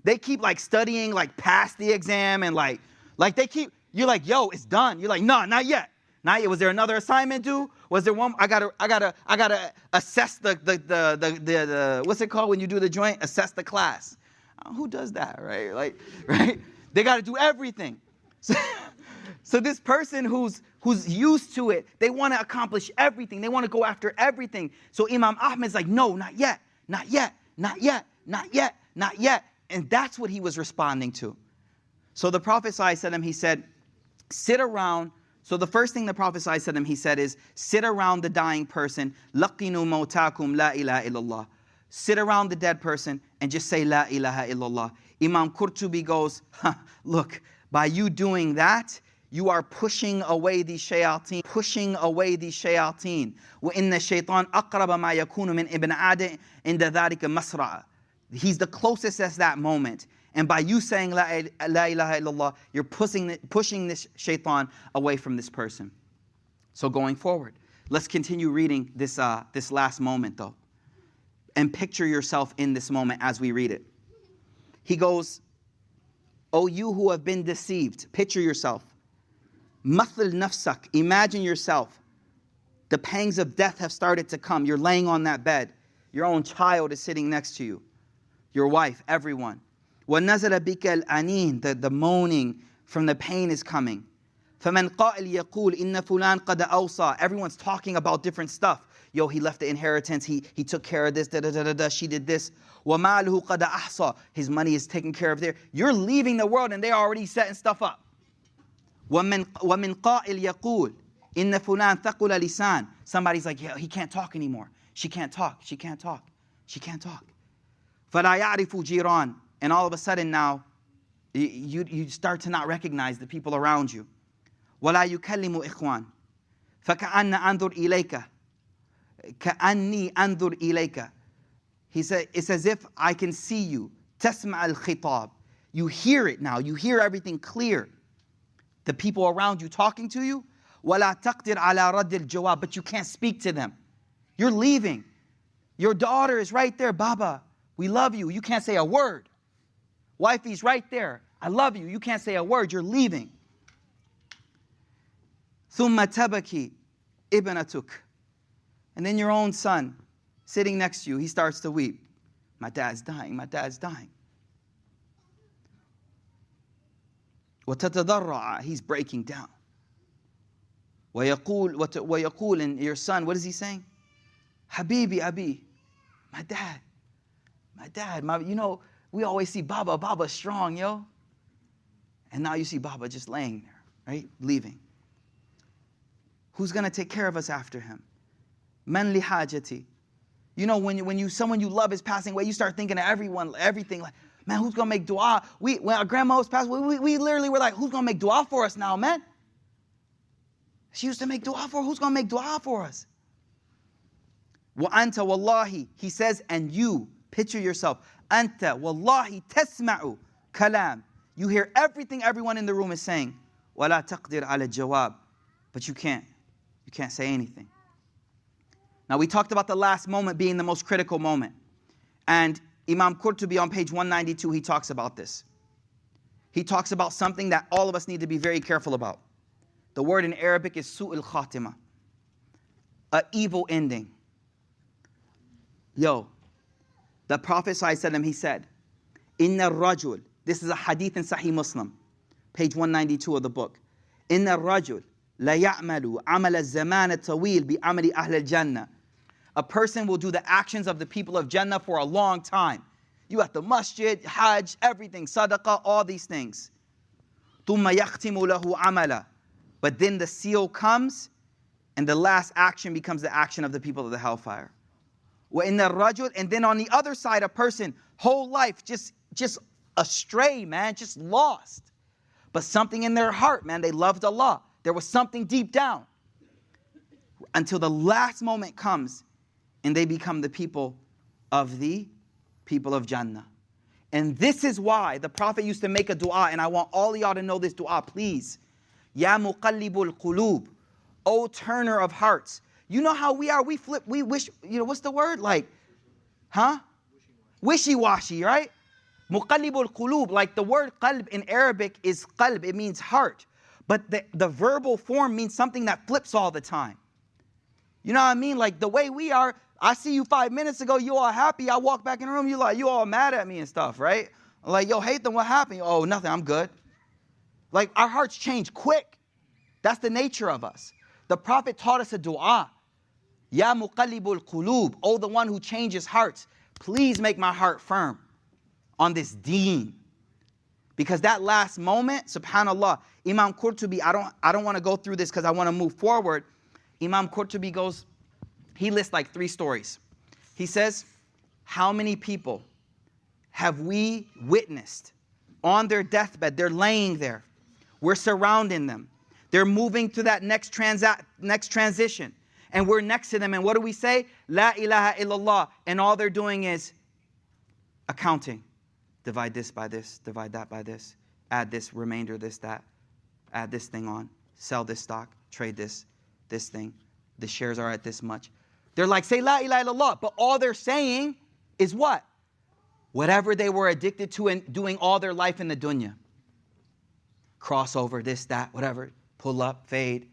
They keep like studying like past the exam and like like they keep you're like, yo, it's done. You're like, no, not yet. Not yet. Was there another assignment due? Was there one? I gotta, I gotta, I gotta assess the the the the, the, the what's it called when you do the joint? Assess the class. Uh, who does that, right? Like, right? They gotta do everything. So, so this person who's who's used to it, they want to accomplish everything. They want to go after everything. So Imam Ahmed's like, no, not yet, not yet, not yet, not yet, not yet. And that's what he was responding to. So the Prophet ﷺ, he said, sit around. So the first thing the Prophet ﷺ, he said is, sit around the dying person. Laqinu mawtakum la ilaha illallah. Sit around the dead person and just say la ilaha illallah. Imam Qurtubi goes, look, by you doing that, you are pushing away the shayateen, pushing away the shayateen. وإن الشيطان أقرب ما يكون من ابن عاد عند ذلك مسرع. He's the closest at that moment. And by you saying La, la ilaha illallah, you're pushing, pushing this shaitan away from this person. So going forward, let's continue reading this, uh, this last moment though. And picture yourself in this moment as we read it. He goes, O you who have been deceived, picture yourself. Mathil nafsak, imagine yourself. The pangs of death have started to come. You're laying on that bed. Your own child is sitting next to you Your wife, everyone. وَنَزَلَ بِكَ الْأَنِينَ the, the moaning from the pain is coming. فَمَنْ قَائِلْ يَقُولُ إِنَّ فُلَانْ قَدْ أَوْصَى Everyone's talking about different stuff. Yo, he left the inheritance. He, he took care of this. Da, da, da, da, da. She did this. وَمَالُهُ قَدْ أَحْصَى His money is taken care of there. You're leaving the world and they're already setting stuff up. وَمِنْ, وَمِنْ قَائِلْ يَقُولُ إِنَّ فُلَانْ ثَقُلَ لِسَانٍ Somebody's like, yeah, he can't talk anymore. She can't talk. She can't talk. She can't talk. فَلَا يَعْرِفُ جِيرَانٍ And all of a sudden now, you, you start to not recognize the people around you. وَلَا يُكَلِّمُ إِخْوَانٍ فَكَأَنَّ أَنظُرْ إِلَيْكَ كأني أنظر إليك He said, it's as if I can see you. تسمع الخطاب. You hear it now. You hear everything clear. The people around you talking to you. ولا تقدر على رد الجواب. But you can't speak to them. You're leaving. Your daughter is right there. Baba, we love you. You can't say a word. Wifey's right there. I love you. You can't say a word. You're leaving. ثم تبكي ابنتك and then your own son sitting next to you, he starts to weep. My dad's dying, my dad's dying. وتتضرع, he's breaking down. ويقول ويقول and your son, what is he saying? Habibi Abi, my dad, my dad, my, you know, we always see Baba, Baba strong, yo. And now you see Baba just laying there, right? Leaving. Who's gonna take care of us after him? Man li hajati. You know, when when you someone you love is passing away, you start thinking of everyone, everything. Like, man, who's gonna make dua? We when our grandma was passed we, we literally were like, who's gonna make dua for us now, man? She used to make dua for. Who's gonna make dua for us? Wa anta wallahi. He says, and you picture yourself. Anta wallahi tasma'u kalam. You hear everything everyone in the room is saying. Wala taqdir ala jawab. But you can't. You can't say anything. Now, we talked about the last moment being the most critical moment. And Imam Qurtubi on page 192, he talks about this. He talks about something that all of us need to be very careful about. The word in Arabic is su'ul khatima, a evil ending. Yo, the Prophet ﷺ, he said, Inna rajul, this is a hadith in Sahih Muslim, page 192 of the book. Inna rajul la ya'malu amal al-zaman tawil bi amali ahl al-jannah a person will do the actions of the people of Jannah for a long time. You at the masjid, hajj, everything, sadaqah, all these things. ثُمَّ يَخْتِمُ لَهُ عَمَلًا But then the seal comes, and the last action becomes the action of the people of the hellfire. in the rajul, And then on the other side, a person, whole life, just, just astray, man, just lost. But something in their heart, man, they loved Allah. There was something deep down. Until the last moment comes, and they become the people of the people of Jannah. And this is why the Prophet used to make a dua, and I want all y'all to know this dua, please. Ya muqallibul qulub, O turner of hearts. You know how we are, we flip, we wish, you know, what's the word? Like, huh? Wishy-washy, right? Muqallibul qulub, like the word qalb in Arabic is qalb, it means heart. But the, the verbal form means something that flips all the time. You know what I mean? Like the way we are, I see you five minutes ago, you all happy. I walk back in the room, you like, you all mad at me and stuff, right? Like, yo, hate them, what happened? Oh, nothing, I'm good. Like our hearts change quick. That's the nature of us. The Prophet taught us a dua. Ya muqallibul qulub, oh the one who changes hearts, please make my heart firm on this deen. Because that last moment, subhanAllah, Imam Qurtubi, I don't, I don't want to go through this because I want to move forward. Imam Qurtubi goes he lists like three stories. He says, How many people have we witnessed on their deathbed? They're laying there. We're surrounding them. They're moving to that next, transa- next transition. And we're next to them. And what do we say? La ilaha illallah. And all they're doing is accounting. Divide this by this, divide that by this, add this remainder, this, that, add this thing on, sell this stock, trade this, this thing. The shares are at this much. They're like, say La ilaha illallah. But all they're saying is what? Whatever they were addicted to and doing all their life in the dunya. crossover, this, that, whatever, pull up, fade.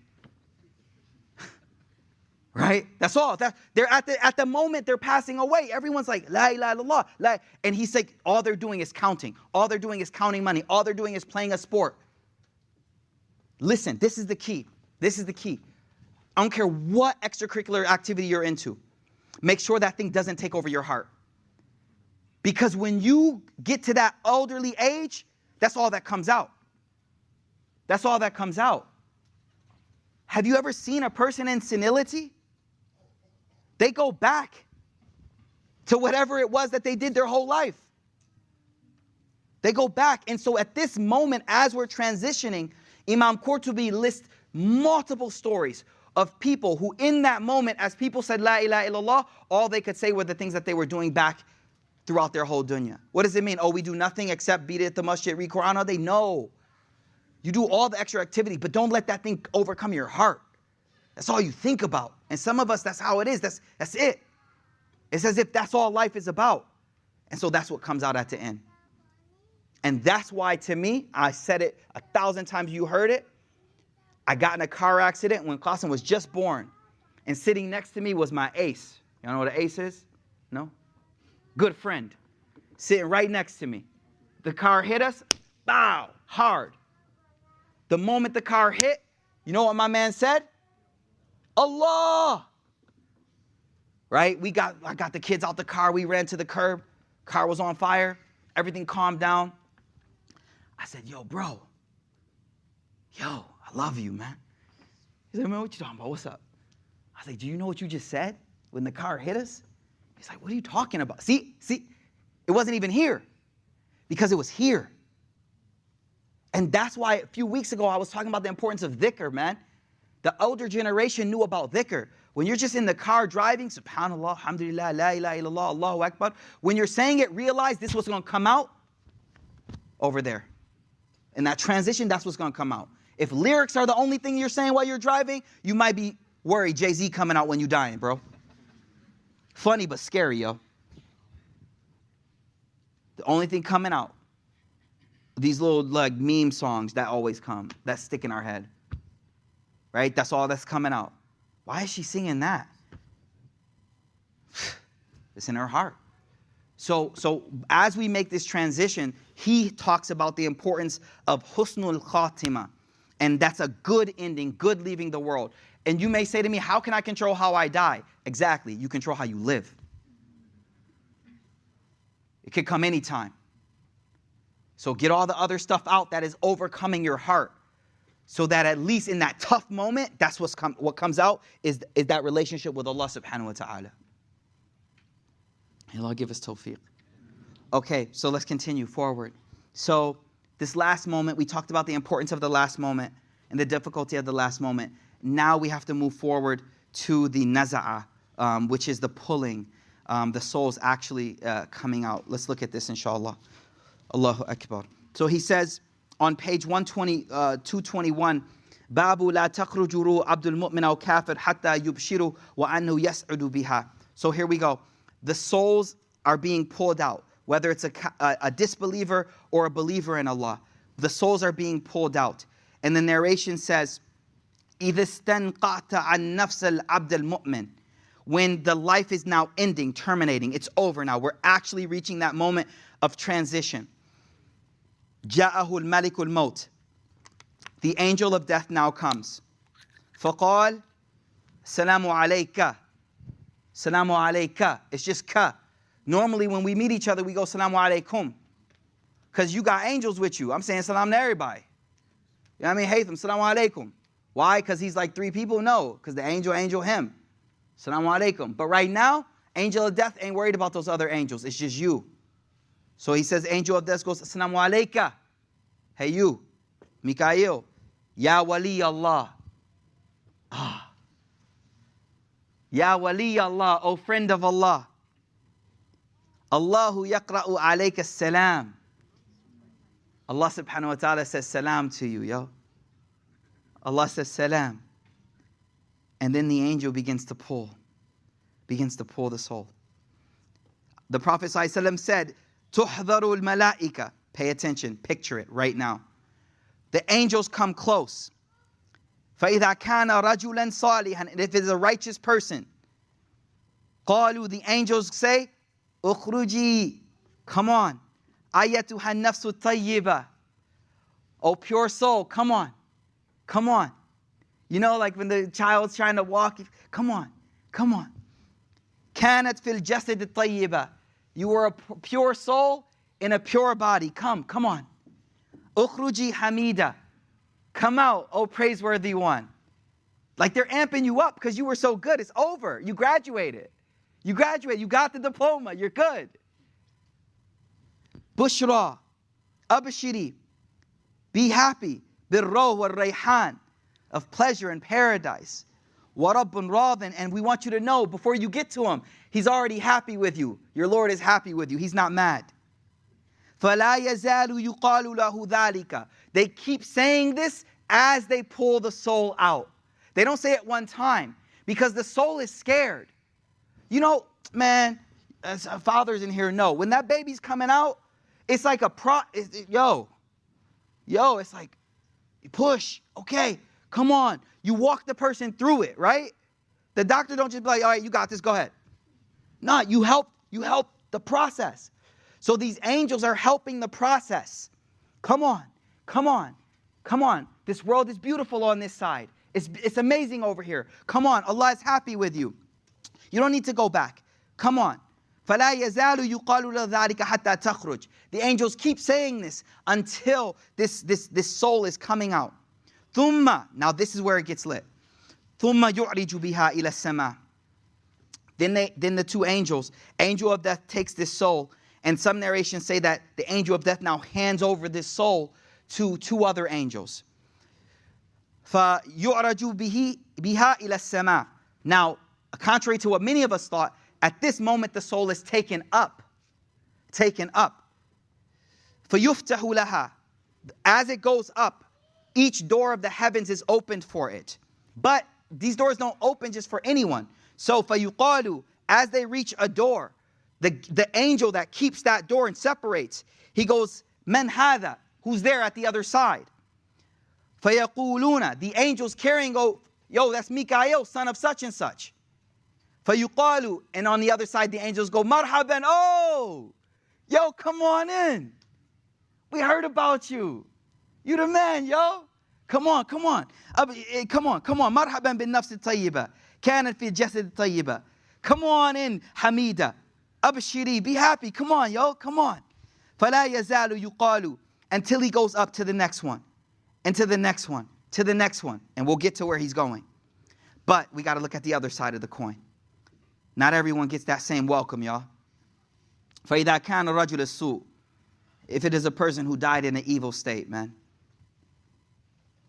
Right? That's all. That, they're at the, at the moment they're passing away. Everyone's like, la ilaha illallah. La, and he's like, all they're doing is counting. All they're doing is counting money. All they're doing is playing a sport. Listen, this is the key. This is the key. I don't care what extracurricular activity you're into. Make sure that thing doesn't take over your heart. Because when you get to that elderly age, that's all that comes out. That's all that comes out. Have you ever seen a person in senility? They go back to whatever it was that they did their whole life. They go back. And so at this moment, as we're transitioning, Imam Qurtubi lists multiple stories of people who, in that moment, as people said, La ilaha illallah, all they could say were the things that they were doing back throughout their whole dunya. What does it mean? Oh, we do nothing except beat it at the masjid, read Quran all day? No. You do all the extra activity, but don't let that thing overcome your heart. That's all you think about. And some of us, that's how it is. That's, that's it. It's as if that's all life is about. And so that's what comes out at the end. And that's why, to me, I said it a thousand times, you heard it. I got in a car accident when Klassen was just born. And sitting next to me was my ace. You know what an ace is? No? Good friend. Sitting right next to me. The car hit us, bow, hard. The moment the car hit, you know what my man said? Allah. Right? We got I got the kids out the car, we ran to the curb, car was on fire, everything calmed down. I said, yo, bro, yo, I love you, man. He said, man, what you talking about? What's up? I said, do you know what you just said when the car hit us? He's like, what are you talking about? See, see, it wasn't even here because it was here. And that's why a few weeks ago I was talking about the importance of dhikr, man. The older generation knew about dhikr. When you're just in the car driving, subhanAllah, alhamdulillah, la ilaha illallah, Allahu Akbar, when you're saying it, realize this was gonna come out over there. In that transition, that's what's gonna come out. If lyrics are the only thing you're saying while you're driving, you might be worried Jay Z coming out when you're dying, bro. Funny but scary, yo. The only thing coming out, these little like meme songs that always come, that stick in our head. Right? That's all that's coming out. Why is she singing that? It's in her heart. So, so as we make this transition, he talks about the importance of husnul khatima, and that's a good ending, good leaving the world. And you may say to me, How can I control how I die? Exactly, you control how you live. It could come anytime. So get all the other stuff out that is overcoming your heart. So that at least in that tough moment, that's what's com- what comes out is, is that relationship with Allah subhanahu wa ta'ala. Allah give us tawfiq. Okay, so let's continue forward. So this last moment, we talked about the importance of the last moment and the difficulty of the last moment. Now we have to move forward to the naza'a, um, which is the pulling, um, the souls actually uh, coming out. Let's look at this, inshallah. Allahu Akbar. So he says on page 120, uh, 221, Babu la takhruju abdul mu'min aw kafir hatta yubshiru wa annu yas'udu biha. So here we go. The souls are being pulled out, whether it's a, a, a disbeliever or a believer in Allah. The souls are being pulled out. And the narration says, إذا استنقعت عن نفس العبد المؤمن when the life is now ending, terminating, it's over now. We're actually reaching that moment of transition. جاءه الملك الموت The angel of death now comes. فقال سلام عليك سلام عليك It's just ka. Normally when we meet each other, we go salam alaikum. Because you got angels with you. I'm saying salam to everybody. You know what I mean? Haytham, salam alaikum. Why? Because he's like three people? No, because the angel, angel, him. Salaam alaikum. But right now, angel of death ain't worried about those other angels. It's just you. So he says, angel of death goes, Assalamu alayka. Hey you, Mikael. Ya wali Allah. Ah. Ya wali Allah, O friend of Allah. Allahu yaqra'u alayka salam. Allah subhanahu wa ta'ala says salam to you, yo. Allah says salam. And then the angel begins to pull, begins to pull the soul. The Prophet ﷺ said, Tuhdaru al malaika. Pay attention, picture it right now. the angels come close. فَإِذَا كَانَ رَجُلًا صَالِحًا And if it's a righteous person, قالوا, the angels say, اخرجي, come on. أيتها النفس الطيبة. Oh, pure soul, come on. Come on. You know, like when the child's trying to walk, come on, come on. كانت في الجسد الطيبة. you are a pure soul in a pure body. Come, come on. Ukhruji Hamida. Come out, O praiseworthy one. Like they're amping you up because you were so good. It's over. You graduated. You graduated. You got the diploma. You're good. Bushra. Abashiri. Be happy. Birro wa rayhan. Of pleasure and paradise. Warabun Radin, and we want you to know before you get to him, he's already happy with you. Your Lord is happy with you. He's not mad. They keep saying this as they pull the soul out. They don't say it one time because the soul is scared. You know, man, fathers in here know when that baby's coming out, it's like a pro, it, yo, yo, it's like push, okay, Come on. You walk the person through it, right? The doctor don't just be like, all right, you got this, go ahead. No, you help, you help the process. So these angels are helping the process. Come on, come on, come on. This world is beautiful on this side. It's, it's amazing over here. Come on, Allah is happy with you. You don't need to go back. Come on. The angels keep saying this until this, this, this soul is coming out. ثم, now this is where it gets lit. ثم يعرج بها إلى السماء. Then, they, then the two angels, angel of death takes this soul, and some narrations say that the angel of death now hands over this soul to two other angels. فيعرج به بها إلى السماء. Now, contrary to what many of us thought, at this moment the soul is taken up. Taken up. فَيُفْتَحُ لَهَا As it goes up, each door of the heavens is opened for it. But these doors don't open just for anyone. So فَيُقَالُ As they reach a door, the, the angel that keeps that door and separates, he goes, Men hada, who's there at the other side? فَيَقُولُونَ The angels carrying go, yo, that's Mikael, son of such and such. فَيُقَالُ And on the other side, the angels go, marhaban, oh, yo, come on in. We heard about you. You the man, yo. Come on, come on. Eh, come on, come on. مرحبا بالنفس الطيبة. كانت في الجسد الطيبة. Come on in, Hamida. Abshiri, be happy. Come on, yo, come on. فلا يزال يقال until he goes up to the next one, and to the next one, to the next one, and we'll get to where he's going. But we got to look at the other side of the coin. Not everyone gets that same welcome, y'all. فَإِذَا كَانَ رَجُلَ السُّوء If it is a person who died in an evil state, man.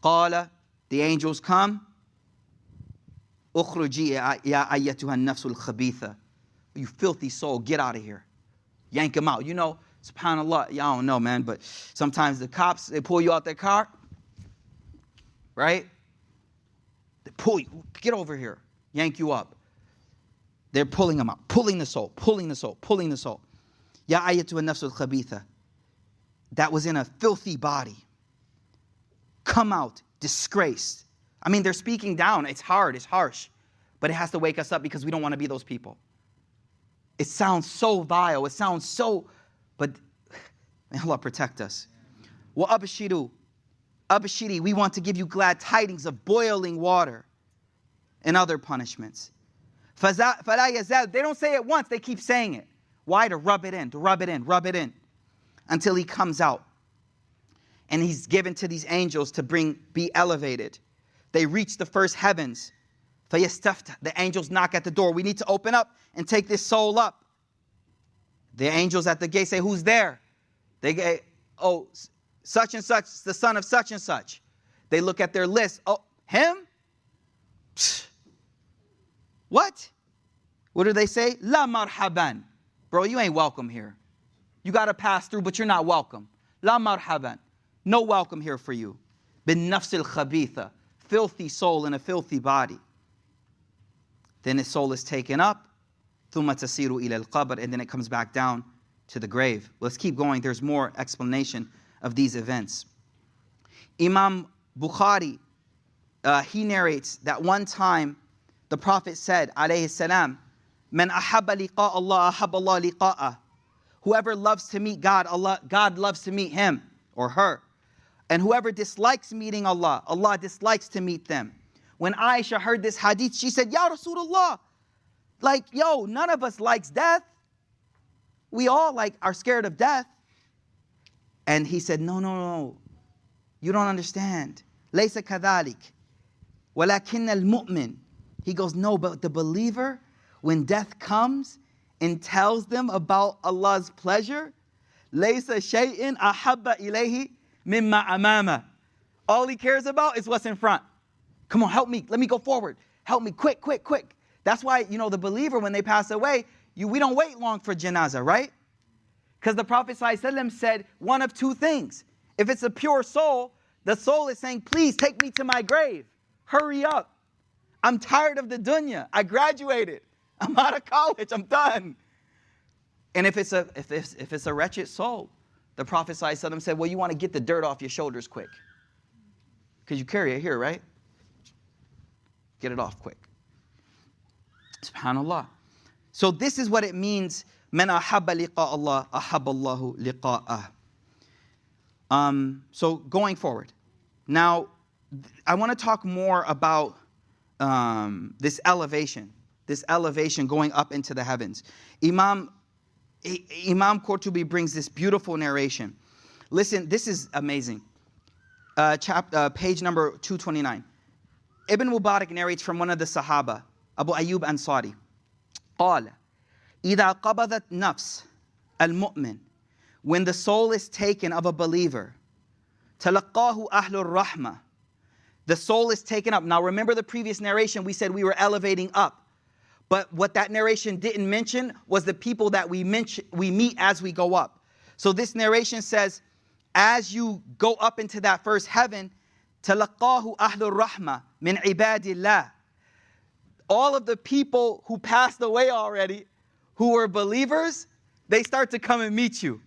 قَالَ The angels come. اخرجي يا أيتها النفس الخبيثة You filthy soul, get out of here. Yank him out. You know, subhanAllah, y'all don't know, man, but sometimes the cops, they pull you out their car, right? They pull you, get over here, yank you up. They're pulling him out, pulling the soul, pulling the soul, pulling the soul. Ya ayatu nafsul khabitha. That was in a filthy body. Come out, disgraced. I mean, they're speaking down. It's hard, it's harsh, but it has to wake us up because we don't want to be those people. It sounds so vile. It sounds so, but may Allah protect us. Well, abashiru, abashiri, we want to give you glad tidings of boiling water and other punishments. They don't say it once, they keep saying it. Why? To rub it in, to rub it in, rub it in until he comes out. And he's given to these angels to bring be elevated. They reach the first heavens. The angels knock at the door. We need to open up and take this soul up. The angels at the gate say, Who's there? They get, Oh, such and such, the son of such and such. They look at their list. Oh, him? What? What do they say? La marhaban. Bro, you ain't welcome here. You got to pass through, but you're not welcome. La marhaban. No welcome here for you. Bin nafsil khabitha, filthy soul in a filthy body. Then his soul is taken up, thumma tasiru ila al-qabr, and then it comes back down to the grave. Let's keep going. There's more explanation of these events. Imam Bukhari, uh, he narrates that one time the Prophet said, alayhi salam, Man ahabba liqa Allah, ahabba Allah liqa'ah. Whoever loves to meet God, Allah, God loves to meet him or her. And whoever dislikes meeting Allah, Allah dislikes to meet them. When Aisha heard this hadith, she said, Ya Rasulullah, like, yo, none of us likes death. We all like are scared of death. And he said, No, no, no. You don't understand. Laysa kadhalik. Walakin al mu'min. He goes, No, but the believer, when death comes and tells them about Allah's pleasure, laysa shay'in ahabba ilayhi mimma amama. All he cares about is what's in front. Come on, help me. Let me go forward. Help me quick, quick, quick. That's why, you know, the believer, when they pass away, you, we don't wait long for janazah, right? Because the Prophet ﷺ said one of two things. If it's a pure soul, the soul is saying, please take me to my grave. Hurry up. I'm tired of the dunya. I graduated. I'm out of college. I'm done. And if it's a, if it's, if it's a wretched soul, the Prophet ﷺ said, well, you want to get the dirt off your shoulders quick. Because you carry it here, right? Get it off quick. Subhanallah. So this is what it means. من أحب لقاء الله أحب الله لقاءه. Um, so going forward, now I want to talk more about um, this elevation, this elevation going up into the heavens. Imam Imam Qurtubi brings this beautiful narration. Listen, this is amazing. Uh, chap, uh, page number 229. Ibn Mubarak narrates from one of the Sahaba, Abu Ayyub Ansari. قال إذا قبضت نفس المؤمن when the soul is taken of a believer تلقاه أهل الرحمة the soul is taken up. Now remember the previous narration we said we were elevating up. But what that narration didn't mention was the people that we mention, we meet as we go up. So this narration says as you go up into that first heaven تلقاه أهل الرحمة من عباد الله all of the people who passed away already, who were believers, they start to come and meet you.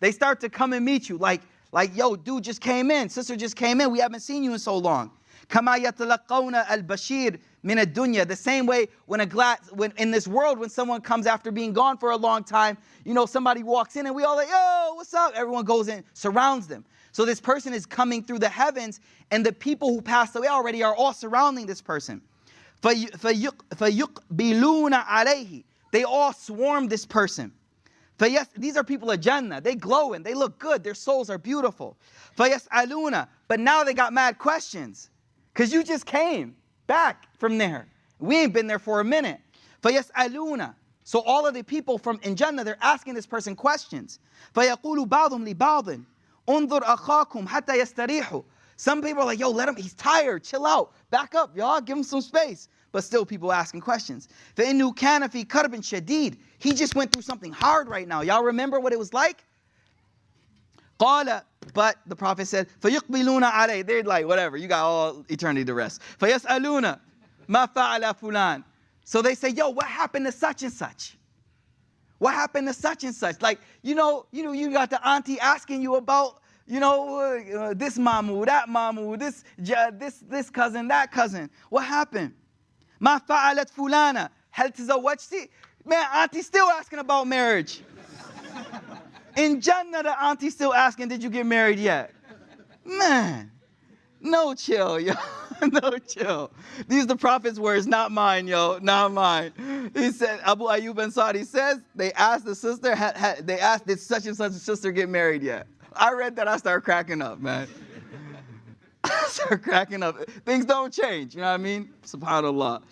They start to come and meet you. Like, like, yo, dude just came in, sister just came in. We haven't seen you in so long. كما يتلقون البشير من الدنيا. The same way when a glass, when in this world, when someone comes after being gone for a long time, you know, somebody walks in and we all like, yo, what's up? Everyone goes in, surrounds them. So this person is coming through the heavens, and the people who passed away already are all surrounding this person. فَيُقْبِلُونَ عَلَيْهِ They all swarm this person. فَيَس These are people of Jannah. They glowing. They look good. Their souls are beautiful. فَيَسْأَلُونَ But now they got mad questions. Because you just came back from there. We ain't been there for a minute. فَيَسْأَلُونَ So all of the people from in Jannah, they're asking this person questions. فَيَقُولُ بَعْضُمْ لِبَعْضٍ انظر أخاكم حتى يستريحوا some people are like, yo, let him, he's tired, chill out, back up, y'all, give him some space. But still, people asking questions. فَإِنُّ كَانَ فِي كَرْبٍ شَدِيد He just went through something hard right now. Y'all remember what it was like? قال, but the Prophet said, فَيُقْبِلُونَ عَلَيْهِ They're like, whatever, you got all eternity to rest. فَيَسْأَلُونَ مَا فَعَلَ فُلَانٍ So they say, yo, what happened to such and such? What happened to such and such? Like, you know, you know, you got the auntie asking you about you know, uh, this mamu, that mamu, this, this, this cousin, that cousin. What happened? Ma fa'alat fulana. Hal tazawwajti? Man, auntie still asking about marriage. In Jannah, the auntie still asking, did you get married yet? Man, no chill, yo. no chill. These are the prophet's words, not mine, yo, not mine. He said, Abu Ayyub Ansari says, they asked the sister, they asked, did such and such a sister get married yet? I read that, I started cracking up, man. I started cracking up. Things don't change, you know what I mean? SubhanAllah.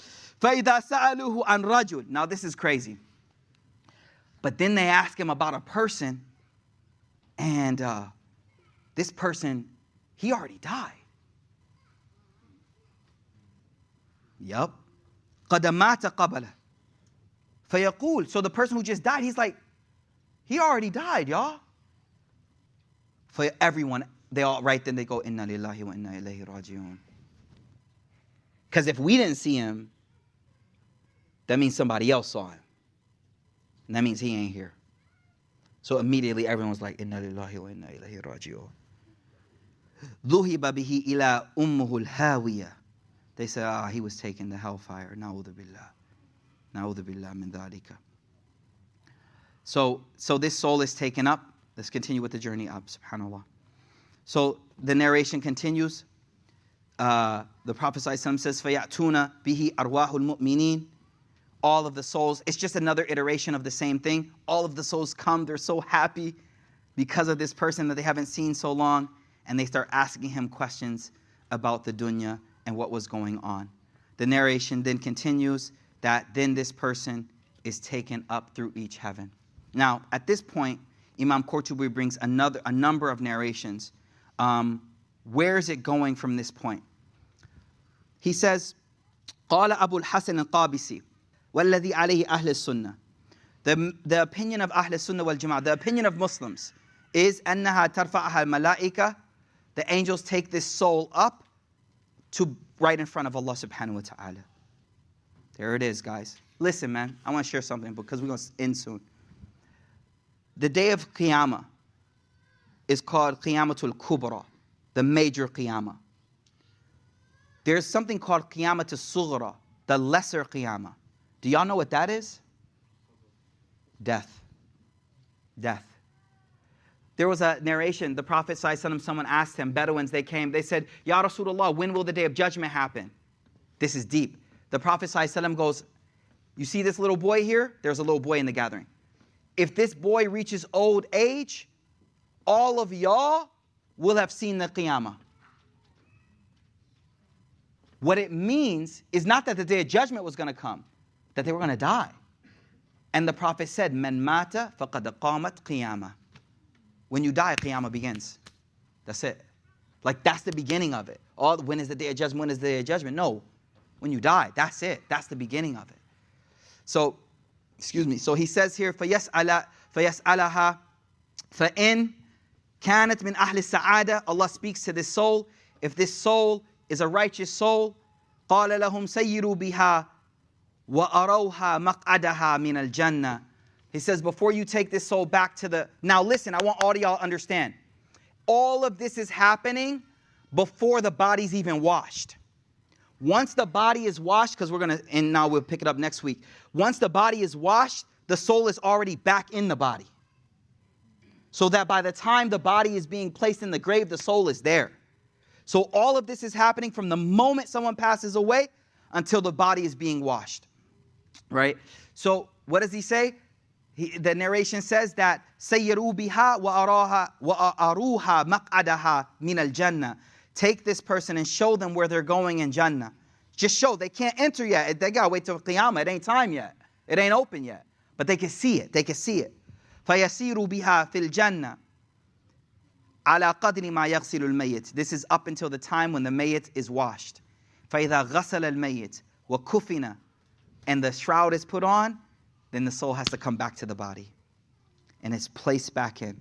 فَإِذَا سَأَلُوهُ عَنْ رَجُلٍ Now this is crazy. But then they ask him about a person, and uh, this person, he already died. Yup. قَدْ مَاتَ قَبَلَ فَيَقُول So the person who just died, he's like, he already died, y'all for everyone, they all right then they go, Inna lillahi wa inna ilayhi raji'un. Because if we didn't see him, that means somebody else saw him. And that means he ain't here. So immediately everyone's like, Inna lillahi wa inna ilayhi raji'un. ذُهِبَ بِهِ إِلَى أُمُّهُ الْهَاوِيَةِ They said, ah, he was taken to hellfire. نَعُوذُ بِاللَّهِ نَعُوذُ بِاللَّهِ مِنْ ذَلِكَ So, so this soul is taken up. Let's continue with the journey up, subhanAllah. So the narration continues. Uh, the Prophet ﷺ says, فَيَأْتُونَ بِهِ أَرْوَاحُ الْمُؤْمِنِينَ All of the souls, it's just another iteration of the same thing. All of the souls come, they're so happy because of this person that they haven't seen so long, and they start asking him questions about the dunya and what was going on. The narration then continues that then this person is taken up through each heaven. Now, at this point, Imam Qurtubi brings another a number of narrations. Um, where is it going from this point? He says, قال أبو الحسن القابسي والذي عليه أهل السنة the, the opinion of Ahl Sunnah wal Jama'ah, the opinion of Muslims, is أنها ترفعها الملائكة the angels take this soul up to right in front of Allah subhanahu wa ta'ala. There it is, guys. Listen, man, I want to share something because we're going to end soon. The day of Qiyamah is called Qiyamatul Kubra, the major Qiyamah. There's something called Qiyamatul Sughra, the lesser Qiyamah. Do y'all know what that is? Death. Death. There was a narration, the Prophet, someone asked him, Bedouins, they came, they said, Ya Rasulullah, when will the day of judgment happen? This is deep. The Prophet goes, You see this little boy here? There's a little boy in the gathering if this boy reaches old age, all of y'all will have seen the Qiyamah. What it means is not that the day of judgment was going to come, that they were going to die. And the Prophet said, "Men mata faqad qamat qiyamah." When you die, qiyamah begins. That's it. Like that's the beginning of it. All when is the day of judgment? When is the day of judgment? No, when you die, that's it. That's the beginning of it. So excuse me. So he says here, فَيَسْأَلَ فَيَسْأَلَهَا فَإِن كَانَتْ مِنْ أَهْلِ السَّعَادَةِ Allah speaks to this soul. If this soul is a righteous soul, قَالَ لَهُمْ سَيِّرُوا بِهَا وَأَرَوْهَا مَقْعَدَهَا مِنَ الْجَنَّةِ He says, before you take this soul back to the... Now listen, I want all of y'all to understand. All of this is happening before the body's even washed. Once the body is washed, because we're going to, and now we'll pick it up next week. Once the body is washed, the soul is already back in the body. So that by the time the body is being placed in the grave, the soul is there. So all of this is happening from the moment someone passes away until the body is being washed. Right? So what does he say? He, the narration says that سَيِّرُوا بِهَا وَأَرُوهَا مَقْعَدَهَا مِنَ الْجَنَّةِ Take this person and show them where they're going in Jannah. Just show. They can't enter yet. They gotta wait till Qiyamah. It ain't time yet. It ain't open yet. But they can see it. They can see it. فَيَسِيرُ بِهَا فِي الْجَنَّةِ على قدر ما يغسل الميت. This is up until the time when the mayit is washed. فإذا غسل الميت وكفن and the shroud is put on, then the soul has to come back to the body and it's placed back in.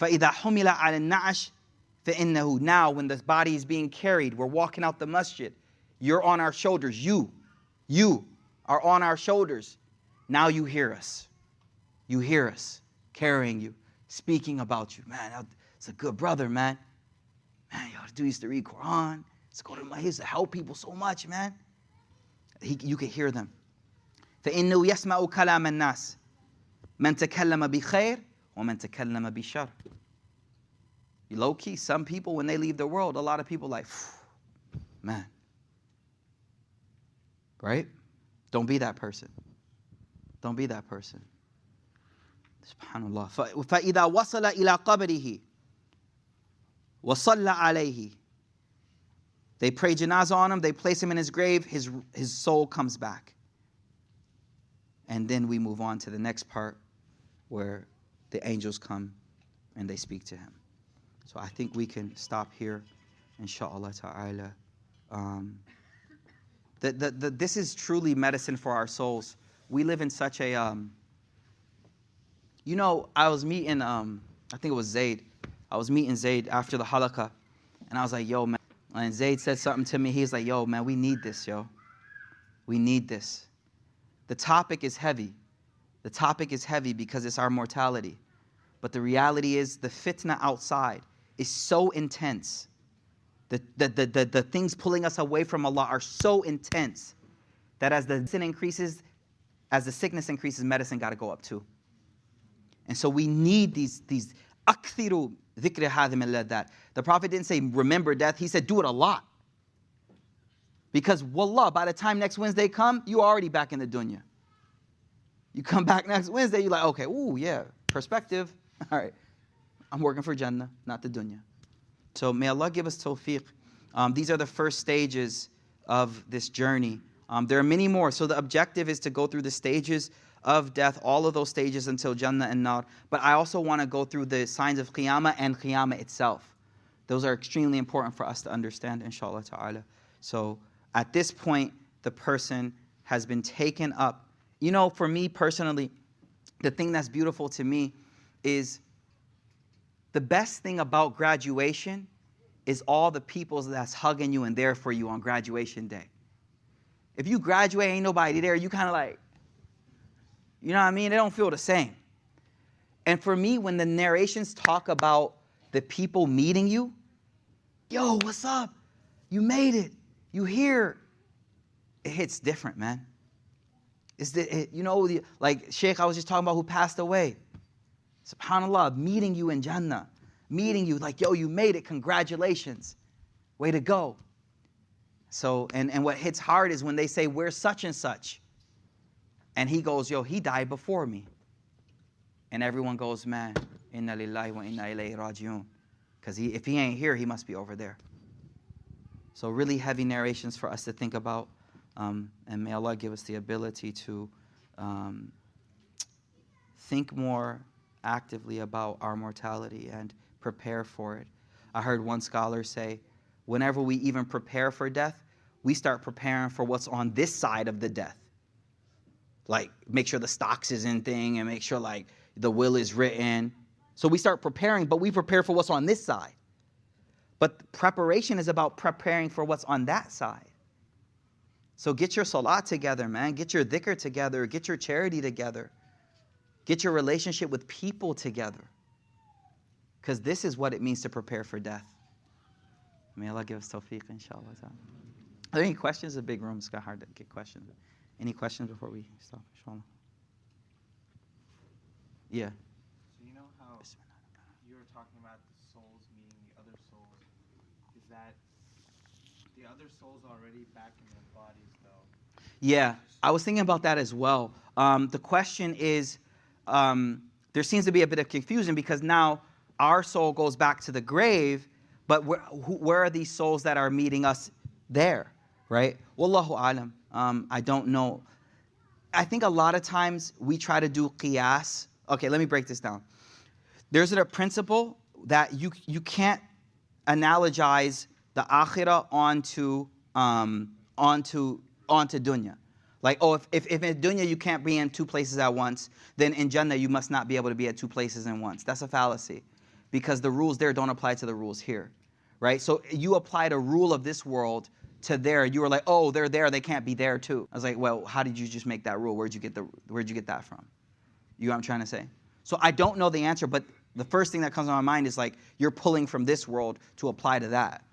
فإذا حمل على النعش فإنه now when the body is being carried, we're walking out the masjid. You're on our shoulders. You, you are on our shoulders. Now you hear us. You hear us carrying you, speaking about you. Man, it's a good brother, man. Man, y'all do used to read Quran. Let's go to my, he used to help people so much, man. He, you can hear them. فإنه يسمع كلام الناس من تكلم بخير ومن تكلم بشر Low key, some people, when they leave the world, a lot of people like, man. Right? Don't be that person. Don't be that person. Subhanallah. فإذا وصل إلى قبره وصلى عليه They pray janazah on him, they place him in his grave, his, his soul comes back. And then we move on to the next part where the angels come and they speak to him. So I think we can stop here, inshallah ta'ala. Um, the, the, the, this is truly medicine for our souls. We live in such a, um, you know, I was meeting, um, I think it was Zaid. I was meeting Zaid after the halakah, and I was like, yo, man. And Zaid said something to me. He's like, yo, man, we need this, yo. We need this. The topic is heavy. The topic is heavy because it's our mortality. But the reality is the fitna outside is so intense, The, the, the, the, the things pulling us away from Allah are so intense that as the sin increases, as the sickness increases, medicine got to go up too. And so we need these, these. The Prophet didn't say remember death, he said do it a lot. Because wallah, by the time next Wednesday come, you're already back in the dunya. You come back next Wednesday, you're like, okay, ooh, yeah, perspective. All right, I'm working for Jannah, not the dunya. So may Allah give us tawfiq. Um, these are the first stages of this journey. Um, there are many more. So the objective is to go through the stages of death, all of those stages until Jannah and Nar. But I also want to go through the signs of Qiyamah and Qiyamah itself. Those are extremely important for us to understand, inshallah ta'ala. So at this point, the person has been taken up. You know, for me personally, the thing that's beautiful to me is the best thing about graduation is all the people that's hugging you and there for you on graduation day. If you graduate, ain't nobody there, you kind of like, you know what I mean? They don't feel the same. And for me, when the narrations talk about the people meeting you, yo, what's up? You made it. You hear. It hits different, man. It's the, it, you know, like Sheikh, I was just talking about who passed away. SubhanAllah, meeting you in Jannah, meeting you like, yo, you made it. Congratulations. Way to go. So, and, and what hits hard is when they say, We're such and such. And he goes, Yo, he died before me. And everyone goes, Man, inna lillahi wa inna ilayhi rajiun. Because if he ain't here, he must be over there. So, really heavy narrations for us to think about. Um, and may Allah give us the ability to um, think more actively about our mortality and prepare for it. I heard one scholar say, whenever we even prepare for death, we start preparing for what's on this side of the death like make sure the stocks is in thing and make sure like the will is written. So we start preparing, but we prepare for what's on this side. But preparation is about preparing for what's on that side. So get your salat together, man. Get your dhikr together. Get your charity together. Get your relationship with people together. Because this is what it means to prepare for death. May Allah give us tawfiq, inshallah. Are there any questions? The big room. It's got hard to get questions. Any questions before we stop, inshallah? Yeah. So you know how you were talking about the souls meeting the other souls. Is that the other souls already back in their bodies though? Yeah, I was thinking about that as well. Um, the question is, um, there seems to be a bit of confusion because now our soul goes back to the grave, but where, where are these souls that are meeting us there, right? Wallahu alam. Um, I don't know. I think a lot of times we try to do qiyas. Okay, let me break this down. There's a principle that you, you can't analogize the akhirah onto, um, onto, onto dunya. Like, oh, if, if, if in dunya you can't be in two places at once, then in Jannah you must not be able to be at two places at once. That's a fallacy because the rules there don't apply to the rules here, right? So you applied a rule of this world to there, you were like, oh, they're there, they can't be there too. I was like, well, how did you just make that rule? Where'd you get the where'd you get that from? You know what I'm trying to say? So I don't know the answer, but the first thing that comes to my mind is like you're pulling from this world to apply to that.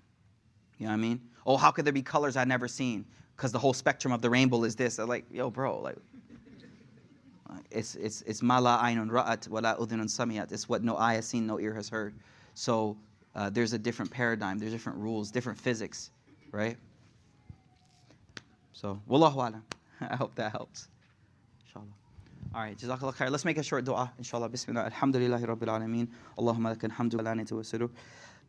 You know what I mean? Oh, how could there be colors I've never seen? Because the whole spectrum of the rainbow is this. I'm like, yo, bro, like it's it's it's mala aynun ra'at wala udhunun samiyat. It's what no eye has seen, no ear has heard. So uh, there's a different paradigm, there's different rules, different physics, right? So, wallahu alam. I hope that helps. Inshallah. All right, jazakallah khair. Let's make a short dua, inshallah. Bismillah. Alhamdulillahi rabbil alameen. Allahumma lakan hamdu wa wa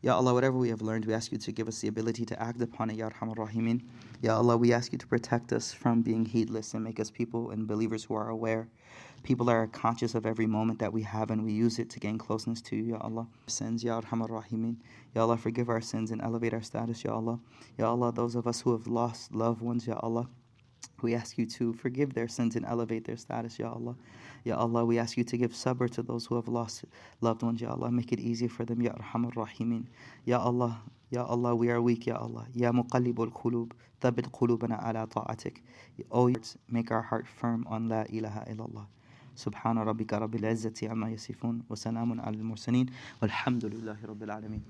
Ya Allah, whatever we have learned, we ask you to give us the ability to act upon it, Ya Arhamar Rahimin. Ya Allah, we ask you to protect us from being heedless and make us people and believers who are aware. People are conscious of every moment that we have and we use it to gain closeness to you, Ya Allah. Sins, Ya Arhamar Rahimin. Ya Allah, forgive our sins and elevate our status, Ya Allah. Ya Allah, those of us who have lost loved ones, Ya Allah. We ask you to forgive their sins and elevate their status, Ya Allah. Ya Allah, we ask you to give sabr to those who have lost loved ones, Ya Allah. Make it easy for them, Ya Arhamar Rahimin. Ya Allah, Ya Allah, we are weak, Ya Allah. Ya Muqallibul Qulub, thabit qulubana ala ta'atik. Oh, make our heart firm on La ilaha illallah. سبحان ربك رب العزة عما يصفون وسلام على المرسلين والحمد لله رب العالمين